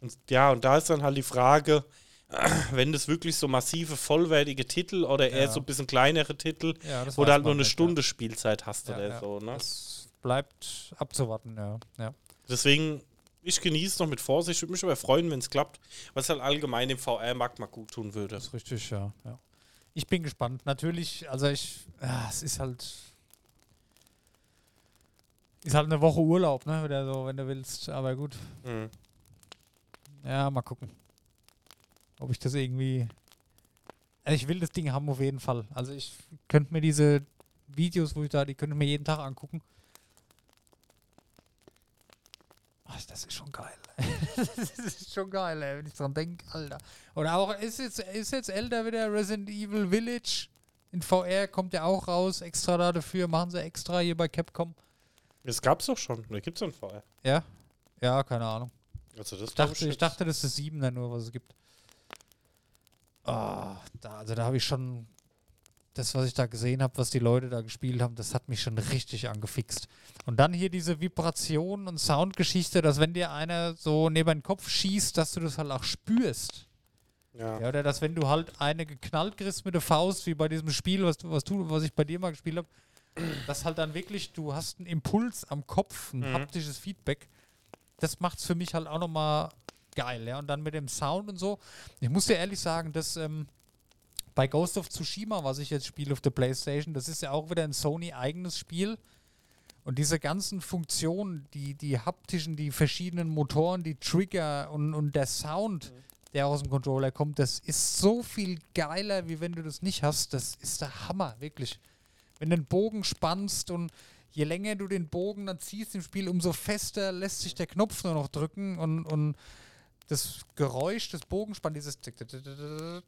S3: Und, ja, und da ist dann halt die Frage, wenn das wirklich so massive, vollwertige Titel oder eher
S2: Ja.
S3: so ein bisschen kleinere Titel,
S2: Ja, das
S3: wo du halt nur eine
S2: nicht,
S3: Stunde Spielzeit hast
S2: Ja,
S3: oder
S2: ja.
S3: so, ne?
S2: Das bleibt abzuwarten, ja. ja.
S3: Deswegen, ich genieße es noch mit Vorsicht. Ich würde mich aber freuen, wenn es klappt, was halt allgemein dem VR-Markt mal gut tun würde.
S2: Das ist richtig, ja. ja. Ich bin gespannt. Natürlich, also ich, ja, es ist halt. Ist halt eine Woche Urlaub, ne? Oder so, wenn du willst. Aber gut.
S3: Mhm.
S2: Ja, mal gucken. Ob ich das irgendwie. Also ich will das Ding haben auf jeden Fall. Also ich könnte mir diese Videos, wo ich da, die könnte ich mir jeden Tag angucken. Ach, das ist schon geil. das ist schon geil, ey, wenn ich dran denke, Alter. Oder auch, ist jetzt, ist jetzt älter wieder Resident Evil Village in VR, kommt ja auch raus, extra da dafür, machen sie extra hier bei Capcom.
S3: Das gab's doch schon. Da gibt's schon VR.
S2: Ja? Ja, keine Ahnung.
S3: Also das
S2: Ich dachte, ich dachte, das ist das 7er nur, was es gibt. Ah, da, also da habe ich schon das, was ich da gesehen habe, was die Leute da gespielt haben, das hat mich schon richtig angefixt. Und dann hier diese Vibration und Soundgeschichte, dass wenn dir einer so neben den Kopf schießt, dass du das halt auch spürst.
S3: Ja.
S2: Ja, oder dass wenn du halt eine geknallt kriegst mit der Faust, wie bei diesem Spiel, was, du- was, du, was ich bei dir mal gespielt habe, dass halt dann wirklich, du hast einen Impuls am Kopf, ein
S3: Mhm.
S2: haptisches Feedback. Das macht's für mich halt auch nochmal geil, ja. Und dann mit dem Sound und so. Ich muss dir ehrlich sagen, dass ähm, bei Ghost of Tsushima, was ich jetzt spiele auf der Playstation, das ist ja auch wieder ein Sony-eigenes Spiel. Und diese ganzen Funktionen, die, die haptischen, die verschiedenen Motoren, die Trigger und, und der Sound, der aus dem Controller kommt, das ist so viel geiler, wie wenn du das nicht hast. Das ist der Hammer, wirklich. Wenn du den Bogen spannst und je länger du den Bogen dann ziehst im Spiel, umso fester lässt sich der Knopf nur noch drücken und, und das Geräusch des Bogenspanns, dieses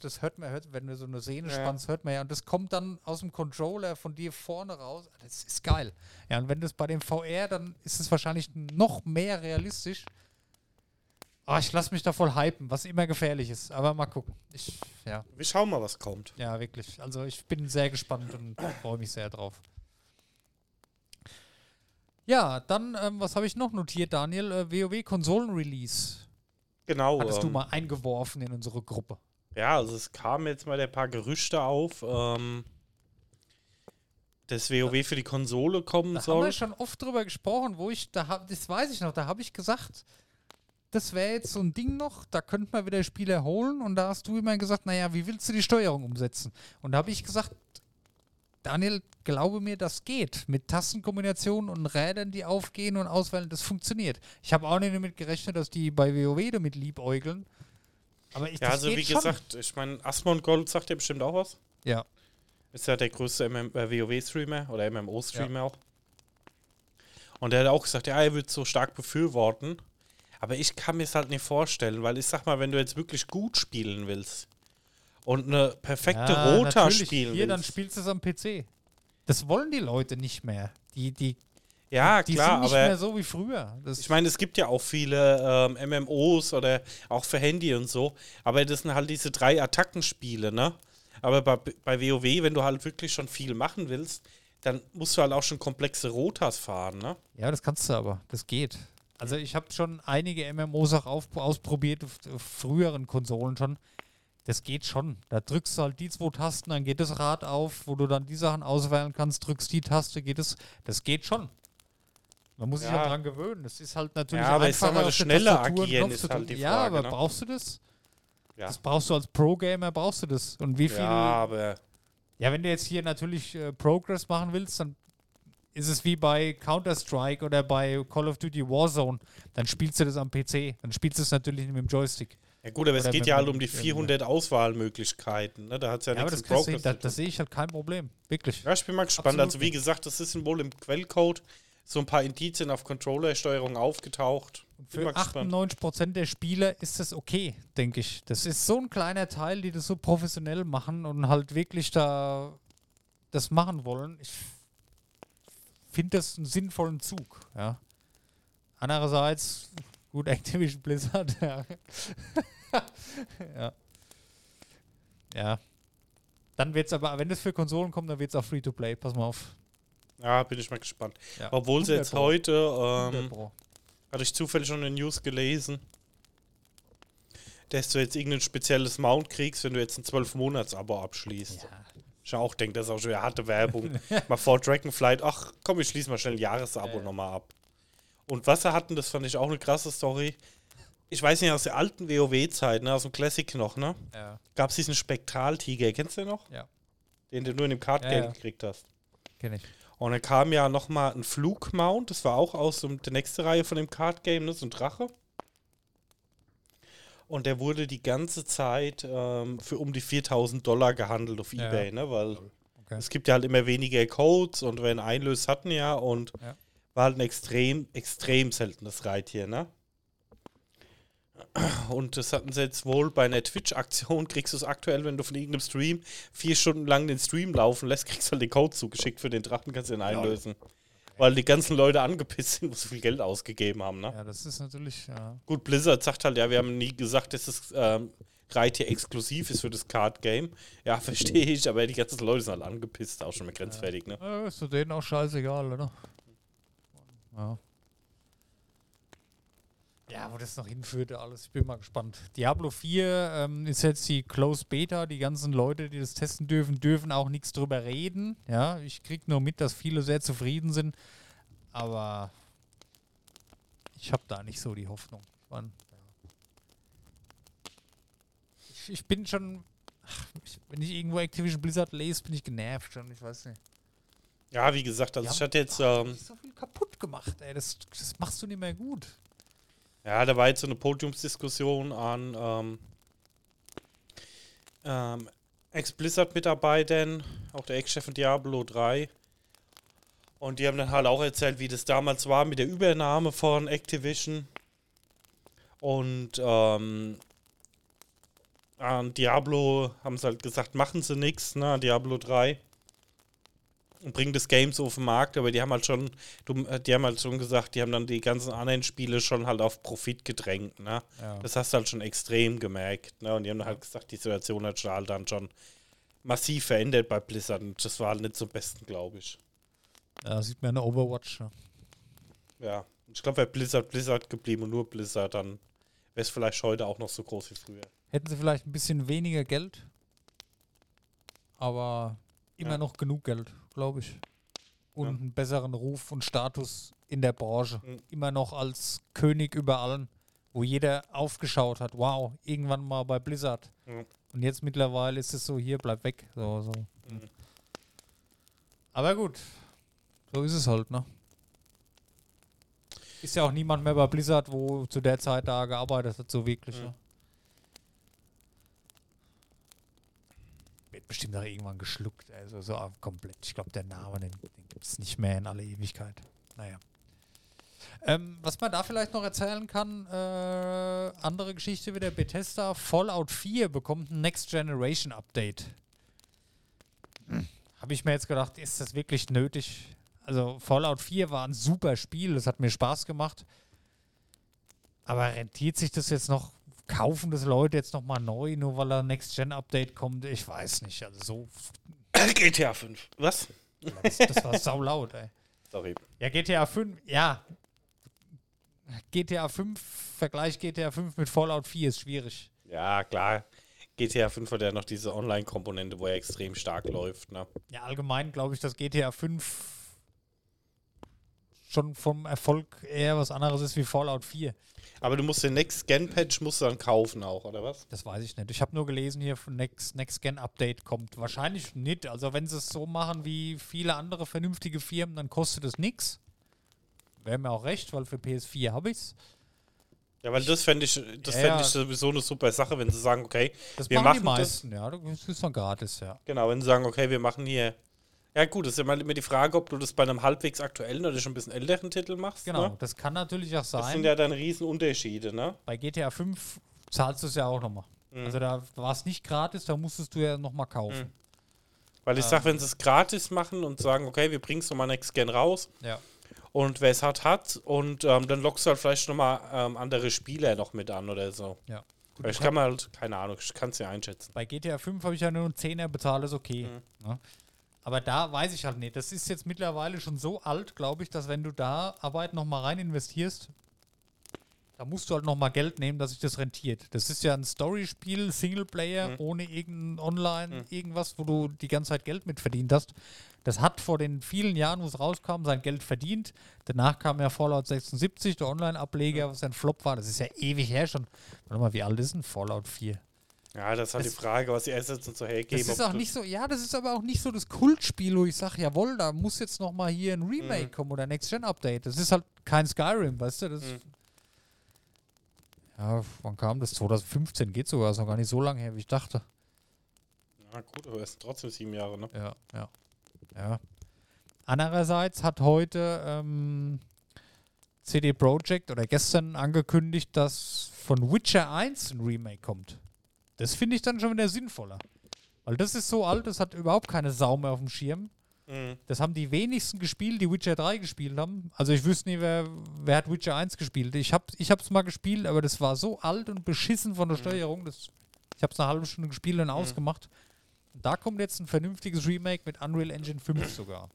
S2: das hört man, hört, wenn du so eine Sehne
S3: Ja.
S2: spannst, hört man ja. Und das kommt dann aus dem Controller von dir vorne raus. Das ist geil. Ja, und wenn das bei dem VR, dann ist es wahrscheinlich noch mehr realistisch. Aber ich lasse mich da voll hypen, was immer gefährlich ist. Aber mal gucken. Ich, ja,
S3: Wir schauen mal, was kommt.
S2: ja, wirklich. Also ich bin sehr gespannt und freue mich sehr drauf. Ja, dann, ähm, was habe ich noch notiert, Daniel? Äh, WoW Konsolen-Release.
S3: Genau.
S2: Hattest du
S3: ähm,
S2: mal eingeworfen in unsere Gruppe.
S3: Ja, also es kamen jetzt mal ein paar Gerüchte auf, ähm, dass WoW für die Konsole kommen
S2: Da haben
S3: soll.
S2: wir schon oft drüber gesprochen, wo ich, da hab, das weiß ich noch, da habe ich gesagt, das wäre jetzt so ein Ding noch, da könnte man wieder Spieler holen und da hast du immer gesagt, naja, wie willst du die Steuerung umsetzen? Und da habe ich gesagt, Daniel, glaube mir, das geht. Mit Tastenkombinationen und Rädern, die aufgehen und auswählen, das funktioniert. Ich habe auch nicht damit gerechnet, dass die bei WoW damit liebäugeln. Aber ich
S3: Ja, also wie
S2: schon.
S3: gesagt, ich meine, Asmon Gold sagt ja bestimmt auch was.
S2: Ja.
S3: Ist ja der größte äh, WoW-Streamer oder MMO-Streamer auch. Und er hat auch gesagt, ja, er wird so stark befürworten. Aber ich kann mir es halt nicht vorstellen, weil ich sag mal, wenn du jetzt wirklich gut spielen willst und eine perfekte
S2: Ja,
S3: Rota spielen
S2: Hier, dann
S3: willst.
S2: spielst du es am PC. Das wollen die Leute nicht mehr. Die, die,
S3: ja,
S2: die
S3: klar,
S2: sind nicht
S3: aber
S2: mehr so wie früher. Das,
S3: Ich meine, es gibt ja auch viele ähm, MMOs oder auch für Handy und so, aber das sind halt diese drei Attackenspiele, ne? Aber bei, bei WoW, wenn du halt wirklich schon viel machen willst, dann musst du halt auch schon komplexe Rotas fahren, ne?
S2: ja, das kannst du aber. Das geht. Also ich habe schon einige MMOs auch auf, ausprobiert, auf, auf früheren Konsolen schon. Das geht schon. Da drückst du halt die zwei Tasten, dann geht das Rad auf, wo du dann die Sachen auswählen kannst, drückst die Taste, geht es. Das geht schon. Man muss sich
S3: Ja.
S2: dran gewöhnen. Das ist halt natürlich
S3: Ja, aber ich sag
S2: einfacher,
S3: mal, das schnelle Agieren ist halt die
S2: Ja,
S3: Frage,
S2: aber
S3: ne?
S2: brauchst du das?
S3: Ja.
S2: Das brauchst du als Pro-Gamer, brauchst du das. Und wie viel
S3: Ja, aber
S2: Ja, wenn du jetzt hier natürlich äh, Progress machen willst, dann ist es wie bei Counter-Strike oder bei Call of Duty Warzone. Dann spielst du das am PC. Dann spielst du es natürlich nicht mit dem Joystick.
S3: ja gut, aber es
S2: Oder
S3: geht
S2: mit
S3: ja halt um die
S2: ja,
S3: 400 Auswahlmöglichkeiten, ne? Da hat es ja,
S2: Ja, aber
S3: nichts
S2: das, kriegst du,
S3: Progress
S2: da, das sehe ich halt kein Problem. Wirklich.
S3: Ja, ich bin mal gespannt.
S2: Absolut
S3: also wie gesagt, das ist wohl im Quellcode so ein paar Indizien auf Controllersteuerung aufgetaucht.
S2: Für
S3: gespannt.
S2: 98% der Spieler ist das okay, denke ich. Das ist so ein kleiner Teil, die das so professionell machen und halt wirklich da das machen wollen. Ich finde das einen sinnvollen Zug. Ja. Andererseits, gut, Activision Blizzard, ja. ja. Ja. Dann wird es aber, wenn das für Konsolen kommt, dann wird es auch Free-to-Play. Pass mal auf.
S3: Ja, bin ich mal gespannt.
S2: Ja.
S3: Obwohl sie
S2: 100
S3: jetzt
S2: Pro.
S3: heute,
S2: 100
S3: ähm, hatte ich zufällig schon in den News gelesen, dass du jetzt irgendein spezielles Mount kriegst, wenn du jetzt ein 12-Monats-Abo abschließt.
S2: Ja.
S3: Ich auch denke, das ist auch schon wieder harte Werbung. mal vor Dragonflight, ach komm, ich schließe mal schnell ein Jahresabo
S2: Ja.
S3: nochmal ab. Und was sie hatten, das fand ich auch eine krasse Story. Ich weiß nicht, aus der alten WoW-Zeit, ne, aus dem Classic noch, ne?
S2: Ja.
S3: Gab es diesen Spektraltiger, kennst du den noch?
S2: Ja.
S3: Den du nur in dem Card-Game
S2: Ja, ja.
S3: gekriegt hast.
S2: Kenne ich.
S3: Und dann kam ja nochmal ein Flugmount, das war auch aus dem, der nächste Reihe von dem Card-Game, ne? so ein Drache. Und der wurde die ganze Zeit ähm, für um die 4000 Dollar gehandelt auf
S2: Ja.
S3: Ebay, ne? weil
S2: Okay.
S3: es gibt ja halt immer weniger Codes und wenn einlöst hatten ja und
S2: Ja.
S3: war halt ein extrem, extrem seltenes Reittier, ne? Und das hatten sie jetzt wohl bei einer Twitch-Aktion, kriegst du es aktuell, wenn du von irgendeinem Stream vier Stunden lang den Stream laufen lässt, kriegst du halt den Code zugeschickt für den Drachen, kannst du den einlösen. Weil die ganzen Leute angepisst sind, wo so viel Geld ausgegeben haben, ne?
S2: Ja, das ist natürlich, ja.
S3: Gut, Blizzard sagt halt, ja, wir haben nie gesagt, dass das ähm, Reittier exklusiv ist für das Card-Game. Ja, verstehe ich, aber die ganzen Leute sind halt angepisst, auch schon mal grenzwertig, ne?
S2: Ja, ist denen auch scheißegal, oder? Ja. Ja, wo das noch hinführte, alles. Ich bin mal gespannt. Diablo 4 ähm, ist jetzt die Close Beta. Die ganzen Leute, die das testen dürfen, dürfen auch nichts drüber reden. Ja, ich krieg nur mit, dass viele sehr zufrieden sind. Aber ich habe da nicht so die Hoffnung. Ich, ich, bin schon, ach, ich, wenn ich irgendwo Activision Blizzard lese, bin ich genervt schon. Ich weiß nicht.
S3: Ja, wie gesagt, also ich hatte jetzt, ähm,
S2: so viel kaputt gemacht, ey. Das, das machst du nicht mehr gut.
S3: Ja, da war jetzt so eine Podiumsdiskussion an ähm, ähm, Ex-Blizzard-Mitarbeitern, auch der Ex-Chef von Diablo 3. Und die haben dann halt auch erzählt, wie das damals war mit der Übernahme von Activision. Und ähm, an Diablo haben sie halt gesagt, machen sie nichts, ne, an Diablo 3. Und bringen das Game so auf den Markt, aber die haben halt schon, äh, die haben halt schon gesagt, die haben dann die ganzen anderen Spiele schon halt auf Profit gedrängt, ne.
S2: Ja.
S3: Das hast du halt schon extrem gemerkt, ne. Und die haben halt gesagt, die Situation hat schon halt dann schon massiv verändert bei Blizzard und das war halt nicht zum Besten, glaube ich.
S2: Da sieht man eine Overwatch. Ja.
S3: Ja, ich glaube, wäre Blizzard Blizzard geblieben und nur Blizzard, dann wäre es vielleicht heute auch noch so groß wie früher.
S2: Hätten sie vielleicht ein bisschen weniger Geld, aber immer
S3: Ja.
S2: noch genug Geld, glaube ich. Und
S3: Ja.
S2: einen besseren Ruf und Status in der Branche.
S3: Mhm.
S2: Immer noch als König über allen, wo jeder aufgeschaut hat. Wow, irgendwann mal bei Blizzard.
S3: Ja.
S2: Und jetzt mittlerweile ist es so, hier, bleib weg. So, so. Aber gut, so ist es halt, ne? Ist ja auch niemand mehr bei Blizzard, wo zu der Zeit da gearbeitet hat, so wirklich.
S3: Mhm.
S2: Ne? Wird bestimmt auch irgendwann geschluckt, also so komplett. Ich glaube, der Name, den, den gibt es nicht mehr in alle Ewigkeit. Naja. Ähm, was man da vielleicht noch erzählen kann, äh, andere Geschichte wieder, Bethesda Fallout 4 bekommt ein Next Generation Update. Habe ich mir jetzt gedacht, ist das wirklich nötig? Also Fallout 4 war ein super Spiel, das hat mir Spaß gemacht. Aber rentiert sich das jetzt noch? Kaufen das Leute jetzt nochmal neu, nur weil ein Next-Gen-Update kommt? Ich weiß nicht. Also so,
S3: GTA 5. Was?
S2: das, das war saulaut, ey.
S3: Sorry.
S2: Ja, GTA 5, ja. GTA 5, Vergleich GTA 5 mit Fallout 4 ist schwierig.
S3: Ja, klar. GTA 5 hat ja noch diese Online-Komponente, wo er extrem stark läuft, ne?
S2: Ja, allgemein glaube ich, dass GTA 5 schon vom Erfolg eher was anderes ist wie Fallout 4.
S3: Aber du musst den Next-Gen-Patch musst du dann kaufen auch, oder was?
S2: Das weiß ich nicht. Ich habe nur gelesen, hier von Next, Next Gen Update kommt. Wahrscheinlich nicht. Also wenn sie es so machen wie viele andere vernünftige Firmen, dann kostet es nichts. Wäre mir auch recht, weil für PS4 habe ich es.
S3: Ja, weil das fände ich, das
S2: Ja,
S3: fände
S2: ja.
S3: ich sowieso eine super Sache, wenn sie sagen, okay,
S2: Das
S3: Wir
S2: machen die
S3: machen das-
S2: meisten, ja. Das ist dann gratis, ja.
S3: genau, wenn sie sagen, okay, wir machen hier. Ja, gut, das ist immer immer die Frage, ob du das bei einem halbwegs aktuellen oder schon ein bisschen älteren Titel machst.
S2: Genau,
S3: Ne?
S2: das kann natürlich auch
S3: Das sind
S2: sein.
S3: ja dann Riesenunterschiede, ne?
S2: Bei GTA 5 zahlst du es ja auch nochmal.
S3: Mhm.
S2: Also da war es nicht gratis, da musstest du ja nochmal kaufen.
S3: Mhm. Weil ich sag, wenn sie es gratis machen und sagen, okay, wir bringen es nochmal Next Gen raus
S2: Ja.
S3: und wer es hat, hat und ähm, dann lockst du halt vielleicht nochmal ähm, andere Spieler noch mit an oder so.
S2: ja. Gut,
S3: Weil ich
S2: ich
S3: kann mal halt, keine Ahnung, ich kann es ja einschätzen.
S2: Bei GTA 5 habe ich ja nur einen 10er bezahlt, ist okay.
S3: Mhm.
S2: Ne? Aber da weiß ich halt nicht. Das ist jetzt mittlerweile schon so alt, glaube ich, dass wenn du da Arbeit nochmal rein investierst, da musst du halt nochmal Geld nehmen, dass sich das rentiert. Das ist ja ein Storyspiel, Singleplayer,
S3: Mhm.
S2: ohne irgendein Online,
S3: Mhm.
S2: irgendwas, wo du die ganze Zeit Geld mit verdient hast. Das hat vor den vielen Jahren, wo es rauskam, sein Geld verdient. Danach kam ja Fallout 76, der Online-Ableger, was ein Flop war. Das ist ja ewig her schon. Warte mal, wie alt ist denn Fallout 4?
S3: Ja, das ist halt
S2: Das-
S3: die Frage, was die Assets und so hergeben.
S2: Das ist auch nicht so, ja, das ist aber auch nicht so das Kultspiel, wo ich sage, jawohl, da muss jetzt noch mal hier ein Remake
S3: Mhm.
S2: kommen oder Next-Gen-Update. Das ist halt kein Skyrim, weißt du? Das
S3: Mhm.
S2: Ja, wann kam das? 2015 geht sogar, ist noch gar nicht so lange her, wie ich dachte.
S3: Na gut, aber es sind trotzdem sieben Jahre, ne?
S2: Ja, ja. Ja. Andererseits hat heute ähm, CD Projekt oder gestern angekündigt, dass von Witcher 1 ein Remake kommt. Das finde ich dann schon wieder sinnvoller. Weil das ist so alt, das hat überhaupt keine Sau mehr auf dem Schirm.
S3: Mhm.
S2: Das haben die wenigsten gespielt, die Witcher 3 gespielt haben. Also ich wüsste nie, wer, wer hat Witcher 1 gespielt. Ich habe ich es mal gespielt, aber das war so alt und beschissen von der Steuerung. Das, ich habe es eine halbe Stunde gespielt und ausgemacht. Und da kommt jetzt ein vernünftiges Remake mit Unreal Engine 5 sogar.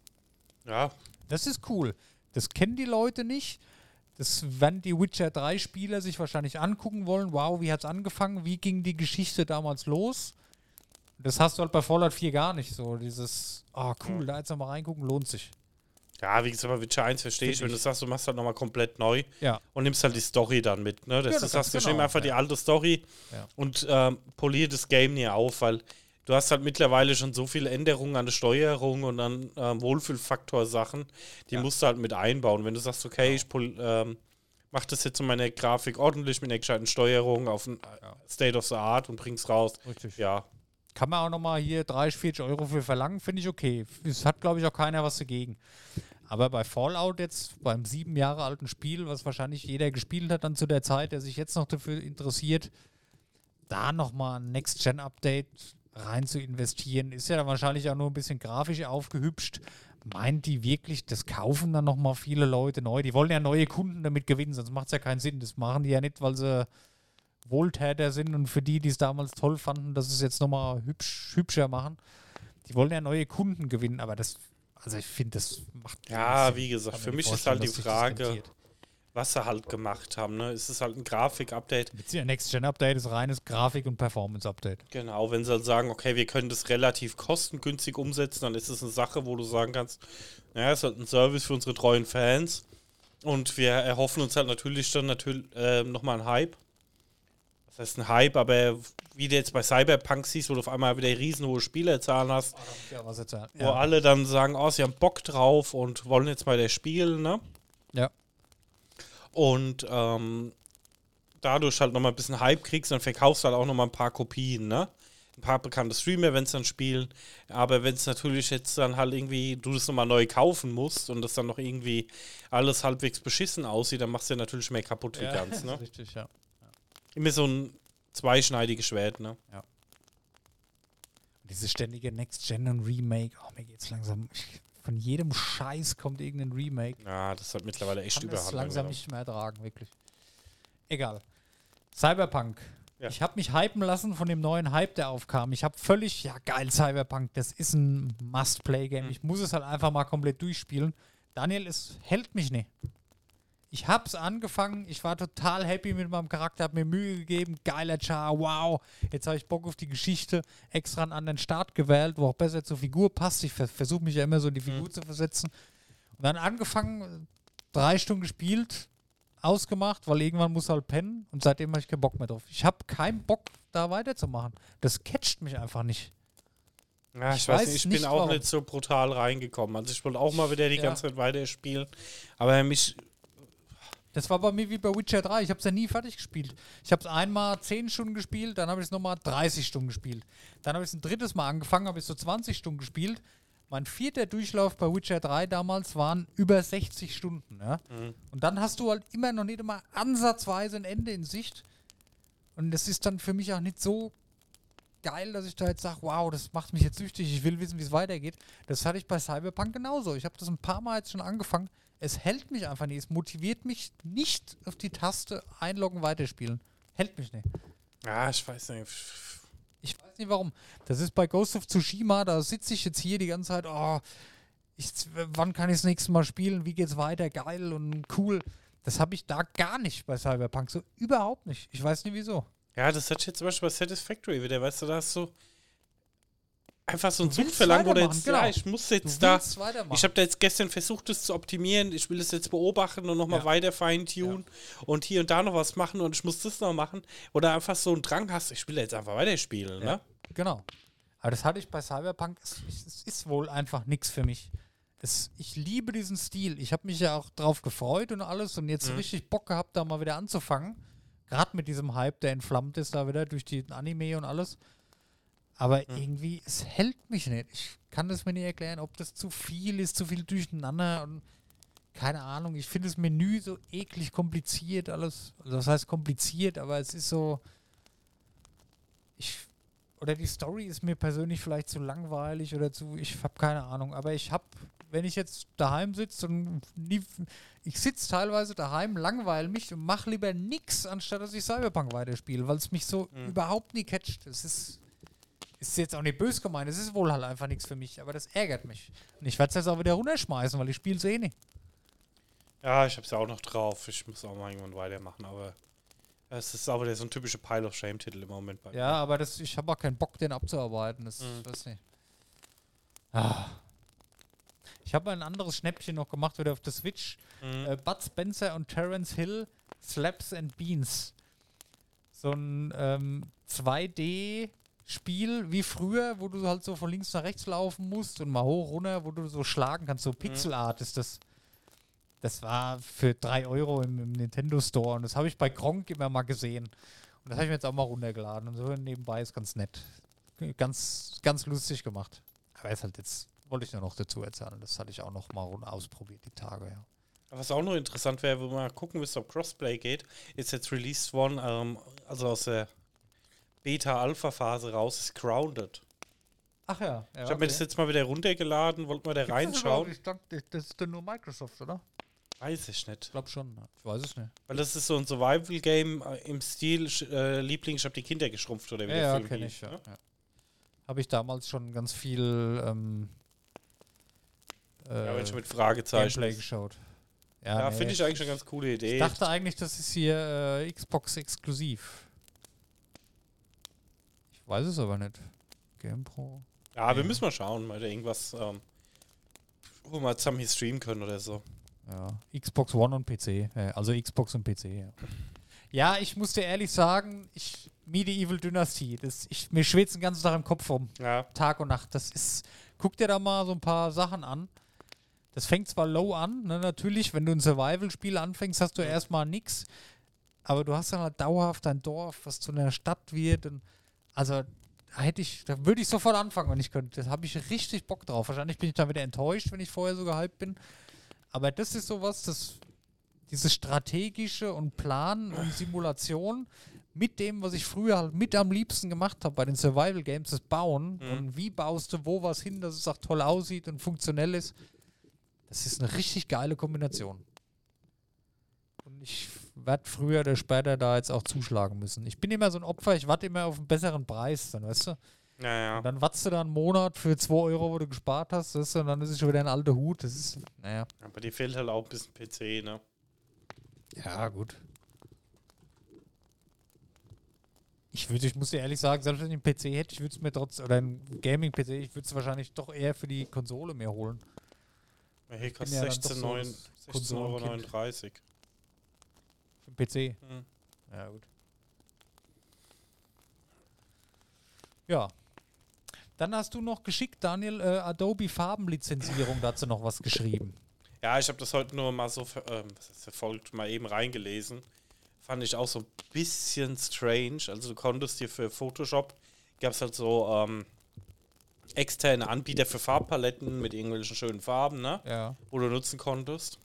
S3: Ja,
S2: Das ist cool. Das kennen die Leute nicht. Das werden die Witcher 3 Spieler sich wahrscheinlich angucken wollen. Wow, wie hat es angefangen? Wie ging die Geschichte damals los? Das hast du halt bei Fallout 4 gar nicht so. Dieses, ah cool, da jetzt nochmal reingucken, lohnt sich.
S3: Ja, wie gesagt, bei Witcher 1 verstehe ich, wenn du sagst, du machst halt nochmal komplett neu
S2: Ja.
S3: und nimmst halt die Story dann mit. Ne? Das,
S2: Ja, das
S3: sagst,
S2: ganz
S3: du nimm
S2: genau,
S3: einfach die
S2: ja.
S3: alte Story und ähm, polier das Game nie auf, weil du hast halt mittlerweile schon so viele Änderungen an der Steuerung und an ähm, Wohlfühlfaktor-Sachen, die
S2: Ja.
S3: musst du halt mit einbauen. Wenn du sagst, okay, ich pol- ähm, mach das jetzt in meiner Grafik ordentlich mit einer gescheiten Steuerung auf ein
S2: Ja.
S3: State of the Art und bring's raus.
S2: Richtig.
S3: Ja,
S2: Kann man auch nochmal hier 30, 40 Euro für verlangen, finde ich okay. Es hat, glaube ich, auch keiner was dagegen. Aber bei Fallout jetzt, beim sieben Jahre alten Spiel, was wahrscheinlich jeder gespielt hat dann zu der Zeit, der sich jetzt noch dafür interessiert, da nochmal ein Next-Gen-Update rein zu investieren, ist ja dann wahrscheinlich auch nur ein bisschen grafisch aufgehübscht. Meint die wirklich, das kaufen dann nochmal viele Leute neu? Die wollen ja neue Kunden damit gewinnen, sonst macht es ja keinen Sinn. Das machen die ja nicht, weil sie Wohltäter sind und für die, die es damals toll fanden, dass sie es jetzt nochmal hübsch, hübscher machen. Die wollen ja neue Kunden gewinnen, aber das, also ich finde, das macht.
S3: Ja, wie gesagt, für mich ist halt die Frage. Was sie halt gemacht haben. Ne? Es ist halt ein Grafik-Update.
S2: Beziehungsweise Next-Gen-Update ist reines Grafik- und Performance-Update.
S3: Genau, wenn sie halt sagen, okay, wir können das relativ kostengünstig umsetzen, dann ist es eine Sache, wo du sagen kannst, naja, es ist halt ein Service für unsere treuen Fans. Und wir erhoffen uns halt natürlich dann natürlich äh, nochmal einen Hype. Das heißt ein Hype, aber wie du jetzt bei Cyberpunk siehst, wo du auf einmal wieder riesenhohe Spielerzahlen hast,
S2: Ja, was jetzt, ja.
S3: wo alle dann sagen, oh, sie haben Bock drauf und wollen jetzt mal der spielen, ne?
S2: Ja.
S3: Und ähm, dadurch halt nochmal ein bisschen Hype kriegst, dann verkaufst du halt auch nochmal ein paar Kopien, ne? Ein paar bekannte Streamer, wenn es dann spielen. Aber wenn es natürlich jetzt dann halt irgendwie, du das nochmal neu kaufen musst und das dann noch irgendwie alles halbwegs beschissen aussieht, dann machst du ja natürlich mehr kaputt wie
S2: ja.
S3: ganz, ne?
S2: Richtig, ja.
S3: Immer so ein zweischneidiges Schwert, ne?
S2: Diese ständige Next-Gen und Remake, oh, mir geht's langsam. Ich, von jedem Scheiß kommt irgendein Remake.
S3: Ja, das hat mittlerweile echt
S2: kann das
S3: überhand.
S2: langsam
S3: angenommen.
S2: nicht mehr ertragen, wirklich. Egal. Cyberpunk.
S3: Ja.
S2: Ich habe mich hypen lassen von dem neuen Hype, der aufkam. Ich habe völlig, ja geil, Cyberpunk, das ist ein Must-Play-Game.
S3: Mhm.
S2: Ich muss es halt einfach mal komplett durchspielen. Daniel, es hält mich nicht. Ich hab's angefangen, ich war total happy mit meinem Charakter, hab mir Mühe gegeben, geiler Char, wow. Jetzt habe ich Bock auf die Geschichte, extra einen anderen Start gewählt, wo auch besser zur Figur passt. Ich vers versuche mich ja immer so in die Figur zu versetzen. Und dann angefangen, drei Stunden gespielt, ausgemacht, weil irgendwann muss halt pennen und seitdem habe ich keinen Bock mehr drauf. Ich habe keinen Bock, da weiterzumachen. Das catcht mich einfach nicht.
S3: Ja, ich,
S2: Ich
S3: weiß nicht, ich
S2: nicht,
S3: bin auch
S2: warum.
S3: nicht so brutal reingekommen. Also ich wollte auch mal wieder die
S2: Ja.
S3: ganze Zeit weiterspielen. Aber mich,
S2: Das war bei mir wie bei Witcher 3. Ich habe es ja nie fertig gespielt. Ich habe es einmal 10 Stunden gespielt, dann habe ich es nochmal 30 Stunden gespielt. Dann habe ich es ein drittes Mal angefangen, habe ich so 20 Stunden gespielt. Mein vierter Durchlauf bei Witcher 3 damals waren über 60 Stunden. Ja? Und dann hast du halt immer noch nicht immer ansatzweise ein Ende in Sicht. Und das ist dann für mich auch nicht so geil, dass ich da jetzt sage, wow, das macht mich jetzt süchtig, ich will wissen, wie es weitergeht. Das hatte ich bei Cyberpunk genauso. Ich habe das ein paar Mal jetzt schon angefangen. Es hält mich einfach nicht. Es motiviert mich nicht auf die Taste einloggen, weiterspielen. Hält mich nicht.
S3: ja, ich weiß nicht.
S2: Ich weiß nicht warum. Das ist bei Ghost of Tsushima, da sitze ich jetzt hier die ganze Zeit, oh, ich, wann kann ich das nächste Mal spielen? Wie geht's weiter? Geil und cool. Das habe ich da gar nicht bei Cyberpunk. So überhaupt nicht. Ich weiß nicht wieso.
S3: Ja, das hat jetzt zum Beispiel bei Satisfactory wieder, weißt du, da hast du einfach so ein
S2: Du willst
S3: Suchverlangen, wo du jetzt,
S2: genau.
S3: ja, ich muss jetzt da, ich habe da jetzt gestern versucht, das zu optimieren, ich will es jetzt beobachten und nochmal
S2: Ja.
S3: weiter feintunen und hier und da noch was machen und ich muss das noch machen. Oder einfach so einen Drang hast, ich will jetzt einfach weiterspielen,
S2: Ja.
S3: ne?
S2: Genau. Aber das hatte ich bei Cyberpunk. Es, es ist wohl einfach nichts für mich. Es, ich liebe diesen Stil. Ich habe mich ja auch drauf gefreut und alles und jetzt
S3: Mhm.
S2: richtig Bock gehabt, da mal wieder anzufangen. Gerade mit diesem Hype, der entflammt ist da wieder durch die Anime und alles. Aber
S3: Mhm.
S2: irgendwie, es hält mich nicht. Ich kann das mir nicht erklären, ob das zu viel ist, zu viel durcheinander und keine Ahnung. Ich finde das Menü so eklig kompliziert, alles. Also das heißt kompliziert, aber es ist so. Ich oder die Story ist mir persönlich vielleicht zu langweilig oder zu, ich habe keine Ahnung, aber ich habe, wenn ich jetzt daheim sitze und nie, ich sitze teilweise daheim, langweile mich und mache lieber nichts, anstatt dass ich Cyberpunk weiterspiele, weil es mich so
S3: Mhm.
S2: überhaupt nie catcht. Es ist, ist jetzt auch nicht böse gemeint, es ist wohl halt einfach nichts für mich, aber das ärgert mich. Und ich werde es jetzt auch wieder runterschmeißen, weil ich spiele es eh nicht.
S3: Ja, ich hab's ja auch noch drauf. Ich muss auch mal irgendwann weitermachen, aber es ist aber so ein typischer Pile of Shame-Titel im Moment bei
S2: Ja, aber das, ich habe auch keinen Bock, den abzuarbeiten. Das
S3: Mhm.
S2: weiß nicht. Ah. Ich habe ein anderes Schnäppchen noch gemacht, wieder auf der Switch.
S3: mir. Mhm.
S2: Äh, Bud Spencer und Terence Hill, Slaps and Beans. So ein ähm, 2D-Spiel wie früher, wo du halt so von links nach rechts laufen musst und mal hoch, runter, wo du so schlagen kannst. So Pixelart ist das. Das war für 3 Euro im, im Nintendo Store und das habe ich bei Gronk immer mal gesehen. Und das habe ich mir jetzt auch mal runtergeladen und so nebenbei ist ganz nett. Ganz, ganz lustig gemacht. Aber ist halt jetzt, wollte ich nur noch dazu erzählen. Das hatte ich auch noch mal ausprobiert, die Tage, ja.
S3: Was auch noch interessant wäre, wo man gucken müsste, ob Crossplay geht, ist jetzt released worden, ähm, also aus der Beta-Alpha-Phase raus, ist Grounded.
S2: Ach ja. ja
S3: ich habe mir das jetzt mal wieder runtergeladen, wollte mal da reinschauen.
S2: Ich dachte, das ist dann nur Microsoft, oder?
S3: Weiß ich nicht.
S2: Ich glaube schon. ja. Ich weiß es nicht.
S3: Weil das ist so ein Survival-Game äh, im Stil äh, Liebling, ich habe die Kinder geschrumpft oder wie
S2: Ja,
S3: der
S2: ja,
S3: Film
S2: kenne
S3: hieß,
S2: ich. Ja.
S3: ne?
S2: Ja. Habe ich damals schon ganz viel ähm,
S3: Ja, wenn
S2: äh,
S3: schon mit Fragezeichen.
S2: Gameplay geschaut.
S3: Ja,
S2: nee.
S3: finde ich eigentlich eine ganz coole Idee.
S2: Ich dachte eigentlich, das ist hier äh, Xbox exklusiv. Weiß es aber nicht. GamePro.
S3: ja, wir müssen mal schauen, mal irgendwas, ähm, wo wir zusammen hier streamen können oder so.
S2: Ja, Xbox One und PC. Äh, also Xbox und PC, ja. Ja, ich muss dir ehrlich sagen, ich Medieval Dynasty, das, ich, mir schwitzt den ganzen Tag im Kopf rum.
S3: Ja,
S2: Tag und Nacht. Das ist, guck dir da mal so ein paar Sachen an. Das fängt zwar low an, ne, natürlich, wenn du ein Survival-Spiel anfängst, hast du erstmal nix, aber du hast dann halt dauerhaft dein Dorf, was zu einer Stadt wird. Und, also da hätte ich, da würde ich sofort anfangen, wenn ich könnte. Da habe ich richtig Bock drauf. Wahrscheinlich bin ich dann wieder enttäuscht, wenn ich vorher so gehypt bin. Aber das ist sowas, das dieses strategische und Planen und Simulation mit dem, was ich früher halt mit am liebsten gemacht habe bei den Survival Games, das Bauen und wie baust du wo was hin, dass es auch toll aussieht und funktionell ist. Das ist eine richtig geile Kombination. Und ich werde früher oder später da jetzt auch zuschlagen müssen. Ich bin immer so ein Opfer, ich warte immer auf einen besseren Preis, dann weißt du.
S3: naja.
S2: Und dann wartest du da einen Monat für 2 Euro, wo du gespart hast, weißt du, und dann ist es schon wieder ein alter Hut. Das ist, naja.
S3: Aber dir fehlt halt auch ein bisschen PC, ne?
S2: Ja, gut. Ich würde, ich muss dir ehrlich sagen, selbst wenn ich einen PC hätte, ich würde es mir trotzdem, oder einen Gaming-PC, ich würde es wahrscheinlich doch eher für die Konsole mir holen.
S3: Ja, hier kostet
S2: ja dann doch
S3: 16,
S2: so
S3: 9,
S2: das
S3: 16,39 Euro.
S2: Konsolenkind. Für den PC.
S3: Mhm.
S2: Ja, gut. Ja. Dann hast du noch geschickt, Daniel, äh, Adobe Farbenlizenzierung, dazu noch was geschrieben.
S3: Ja, ich habe das heute nur mal so heißt verfolgt, mal eben reingelesen. Fand ich auch so ein bisschen strange. Also du konntest dir für Photoshop, gab es halt so ähm, externe Anbieter für Farbpaletten mit irgendwelchen schönen Farben, ne?
S2: Ja.
S3: wo du nutzen konntest.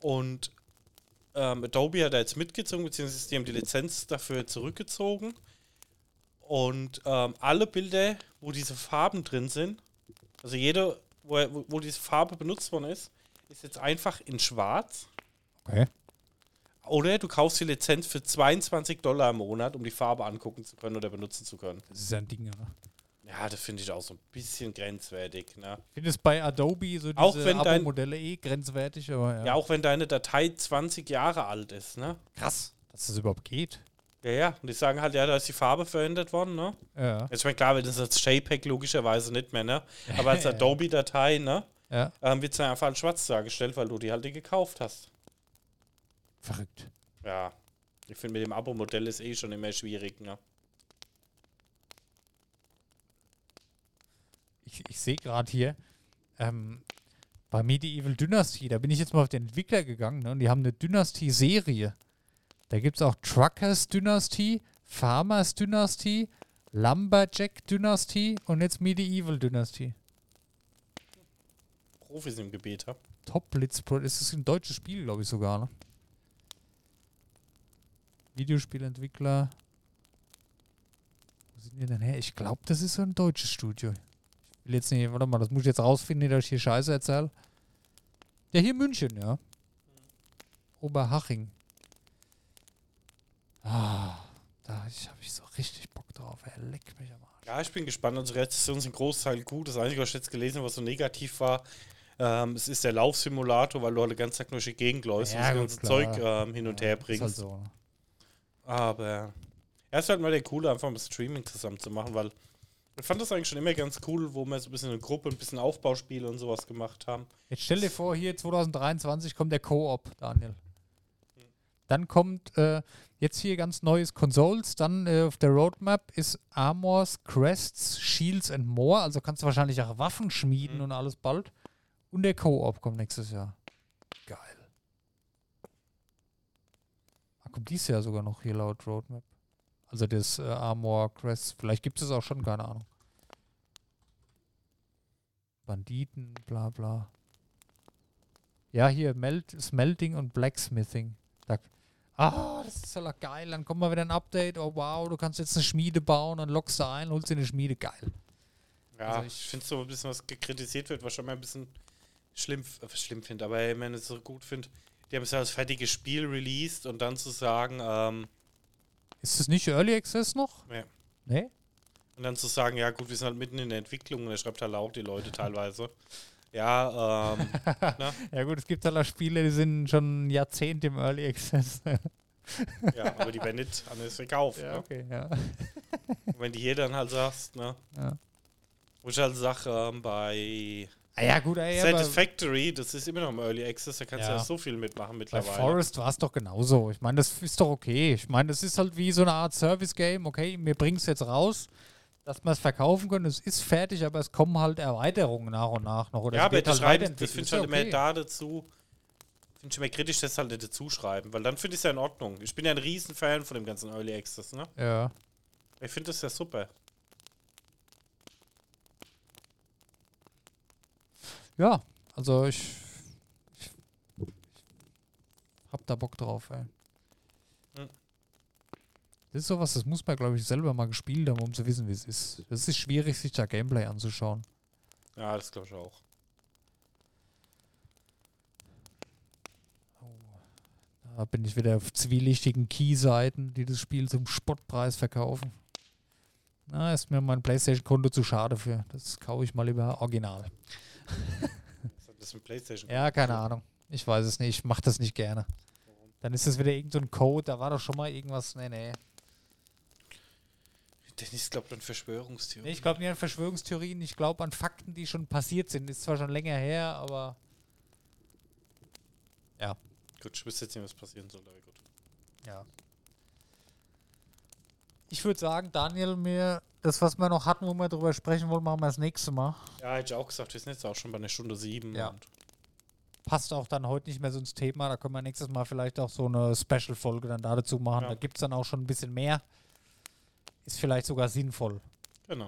S3: Und ähm, Adobe hat da jetzt mitgezogen, beziehungsweise die haben die Lizenz dafür zurückgezogen. Und ähm, alle Bilder, wo diese Farben drin sind, also jede, wo, wo, diese Farbe benutzt worden ist, ist jetzt einfach in schwarz.
S2: Okay.
S3: Oder du kaufst die Lizenz für 22 Dollar im Monat, um die Farbe angucken zu können oder benutzen zu können.
S2: Das ist ja ein Ding, oder?
S3: Ja, das finde ich auch so ein bisschen grenzwertig. Ne?
S2: Ich finde es bei Adobe so
S3: Auch
S2: diese Abo-Modelle eh grenzwertig, aber ja.
S3: Ja, auch wenn deine Datei 20 Jahre alt ist. Ne?
S2: krass, dass das überhaupt geht.
S3: Ja, ja. Und die sagen halt, ja, da ist die Farbe verändert worden, ne?
S2: Ja.
S3: Jetzt, ich meine, klar, das ist als JPEG logischerweise nicht mehr, ne? Aber als Adobe-Datei, ne?
S2: Ja.
S3: Ähm, wird es dann einfach als schwarz dargestellt, weil du die halt nicht gekauft hast.
S2: Verrückt.
S3: Ja. Ich finde, mit dem Abo-Modell ist eh schon immer schwierig, ne?
S2: Ich, ich sehe gerade hier, ähm, bei Medieval Dynasty, da bin ich jetzt mal auf den Entwickler gegangen, ne, und die haben eine Dynasty-Serie. Da gibt es auch Truckers Dynasty, Farmers Dynasty, Lumberjack Dynasty und jetzt Medieval Dynasty.
S3: Profis im Gebet, ja?
S2: Top Blitz Pro, das ist ein deutsches Spiel, glaube ich sogar, ne? Videospielentwickler. Wo sind die denn her? Ich glaube, das ist so ein deutsches Studio. Will jetzt nicht, warte mal, das muss ich jetzt rausfinden, dass ich hier Scheiße erzähle. Ja, hier München, ja. Oberhaching. Ah, da habe ich so richtig Bock drauf. Er leckt mich am Arsch.
S3: Ja, ich bin gespannt. Unsere Rezensionen sind großteil gut. Das Einzige, was ich jetzt gelesen habe, was so negativ war, Ähm, es ist der Laufsimulator, weil du halt den ganzen Tag nur durch die Gegend läufst
S2: Ja,
S3: und das ganze
S2: klar.
S3: Zeug ähm, hin und her
S2: Ist
S3: bringst.
S2: halt so. ne?
S3: Aber er ist halt mal der Coole, einfach mal Streaming zusammen zu machen, weil ich fand das eigentlich schon immer ganz cool, wo wir so ein bisschen eine Gruppe, ein bisschen Aufbauspiele und sowas gemacht haben.
S2: Jetzt stell dir vor, hier 2023 kommt der Co-op, Daniel. Dann kommt äh, jetzt hier ganz neues Consoles. Dann äh, auf der Roadmap ist Armors, Crests, Shields and More. Also kannst du wahrscheinlich auch Waffen schmieden
S3: Mhm.
S2: und alles bald. Und der Co-op kommt nächstes Jahr. Geil. Ah, kommt dieses Jahr sogar noch hier laut Roadmap. Also das äh, Armor, Crests. Vielleicht gibt es auch schon, keine Ahnung. Banditen, bla bla. Ja, hier Melt, Smelting und Blacksmithing. Da, ah, das ist ja geil. Dann kommt mal wieder ein Update. Oh wow, du kannst jetzt eine Schmiede bauen und lockst da ein, holst dir eine Schmiede. Geil.
S3: Ja,
S2: Also
S3: ich
S2: ich-
S3: finde so ein bisschen, was kritisiert wird, was schon mal ein bisschen schlimm, äh, schlimm finde, aber ich meine, es so gut finde. Die haben es ja als fertiges Spiel released und dann zu sagen, ähm,
S2: Ist das nicht Early Access noch?
S3: Ja.
S2: Nee?
S3: und dann zu sagen, ja gut, wir sind halt mitten in der Entwicklung und er schreibt halt auch die Leute teilweise. Ja, ähm,
S2: Ja gut, es gibt halt auch Spiele, die sind schon Jahrzehnte im Early Access.
S3: ja, aber die werden nicht anders verkauft.
S2: ja,
S3: Ne?
S2: okay, ja.
S3: Und wenn die hier dann halt sagst, ne?
S2: Ja.
S3: Wo ich halt sage, ähm, bei
S2: ja gut, ey, aber
S3: Satisfactory, das ist immer noch im Early Access, da kannst du
S2: Ja.
S3: ja so viel mitmachen
S2: bei
S3: mittlerweile.
S2: Forest war es doch genauso. Ich meine, das ist doch okay. Ich meine, das ist halt wie so eine Art Service-Game. Okay, wir bringen es jetzt raus, dass wir es verkaufen können. Es ist fertig, aber es kommen halt Erweiterungen nach und nach noch. Oder
S3: ja, aber
S2: wird
S3: das,
S2: halt
S3: das finde ich halt
S2: ja
S3: immer
S2: okay.
S3: da dazu. Finde ich immer kritisch, das halt nicht dazu schreiben, weil dann finde ich es ja in Ordnung. Ich bin ja ein Riesenfan von dem ganzen Early Access, ne?
S2: Ja.
S3: Ich finde das ja super.
S2: Ja, also ich, ich, ich hab da Bock drauf, ey.
S3: Hm.
S2: Das ist sowas, das muss man, glaube ich, selber mal gespielt haben, um zu wissen, wie es ist. Das ist schwierig, sich da Gameplay anzuschauen.
S3: Ja, das glaube ich auch.
S2: Da bin ich wieder auf zwielichtigen Key-Seiten, die das Spiel zum Spottpreis verkaufen. Na, ist mir mein Playstation-Konto zu schade für. Das kaufe ich mal lieber original.
S3: Das ist ein Playstation.
S2: Ja, keine Ahnung. Ich weiß es nicht. Ich mache das nicht gerne. Dann ist das wieder irgendein so ein Code. Da war doch schon mal irgendwas. Nee, nee.
S3: Dennis glaubt an Verschwörungstheorien.
S2: nee ich glaube nicht an Verschwörungstheorien. Ich glaube an Fakten, die schon passiert sind. Ist zwar schon länger her, aber. Ja.
S3: Gut, ich wüsste jetzt nicht, was passieren soll, aber gut.
S2: Ja. Ich würde sagen, Daniel, mir das, was wir noch hatten, wo wir drüber sprechen wollen, machen wir das nächste Mal.
S3: Ja, hätte ich auch gesagt, wir sind jetzt auch schon bei einer Stunde sieben.
S2: Ja.
S3: Und
S2: Passt auch dann heute nicht mehr so ins Thema. Da können wir nächstes Mal vielleicht auch so eine Special-Folge dann da dazu machen.
S3: Ja.
S2: Da gibt es dann auch schon ein bisschen mehr. Ist vielleicht sogar sinnvoll.
S3: genau.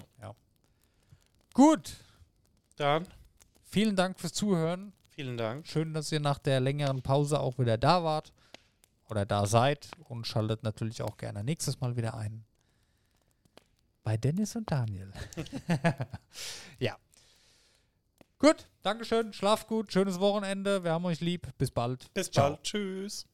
S2: Gut.
S3: Dann,
S2: Vielen Dank fürs Zuhören.
S3: vielen Dank.
S2: Schön, dass ihr nach der längeren Pause auch wieder da wart oder da seid und schaltet natürlich auch gerne nächstes Mal wieder ein. Bei Dennis und Daniel. ja. Gut, Dankeschön, schlaft gut, schönes Wochenende, wir haben euch lieb, bis bald.
S3: Bis
S2: Ciao.
S3: bald. Tschüss.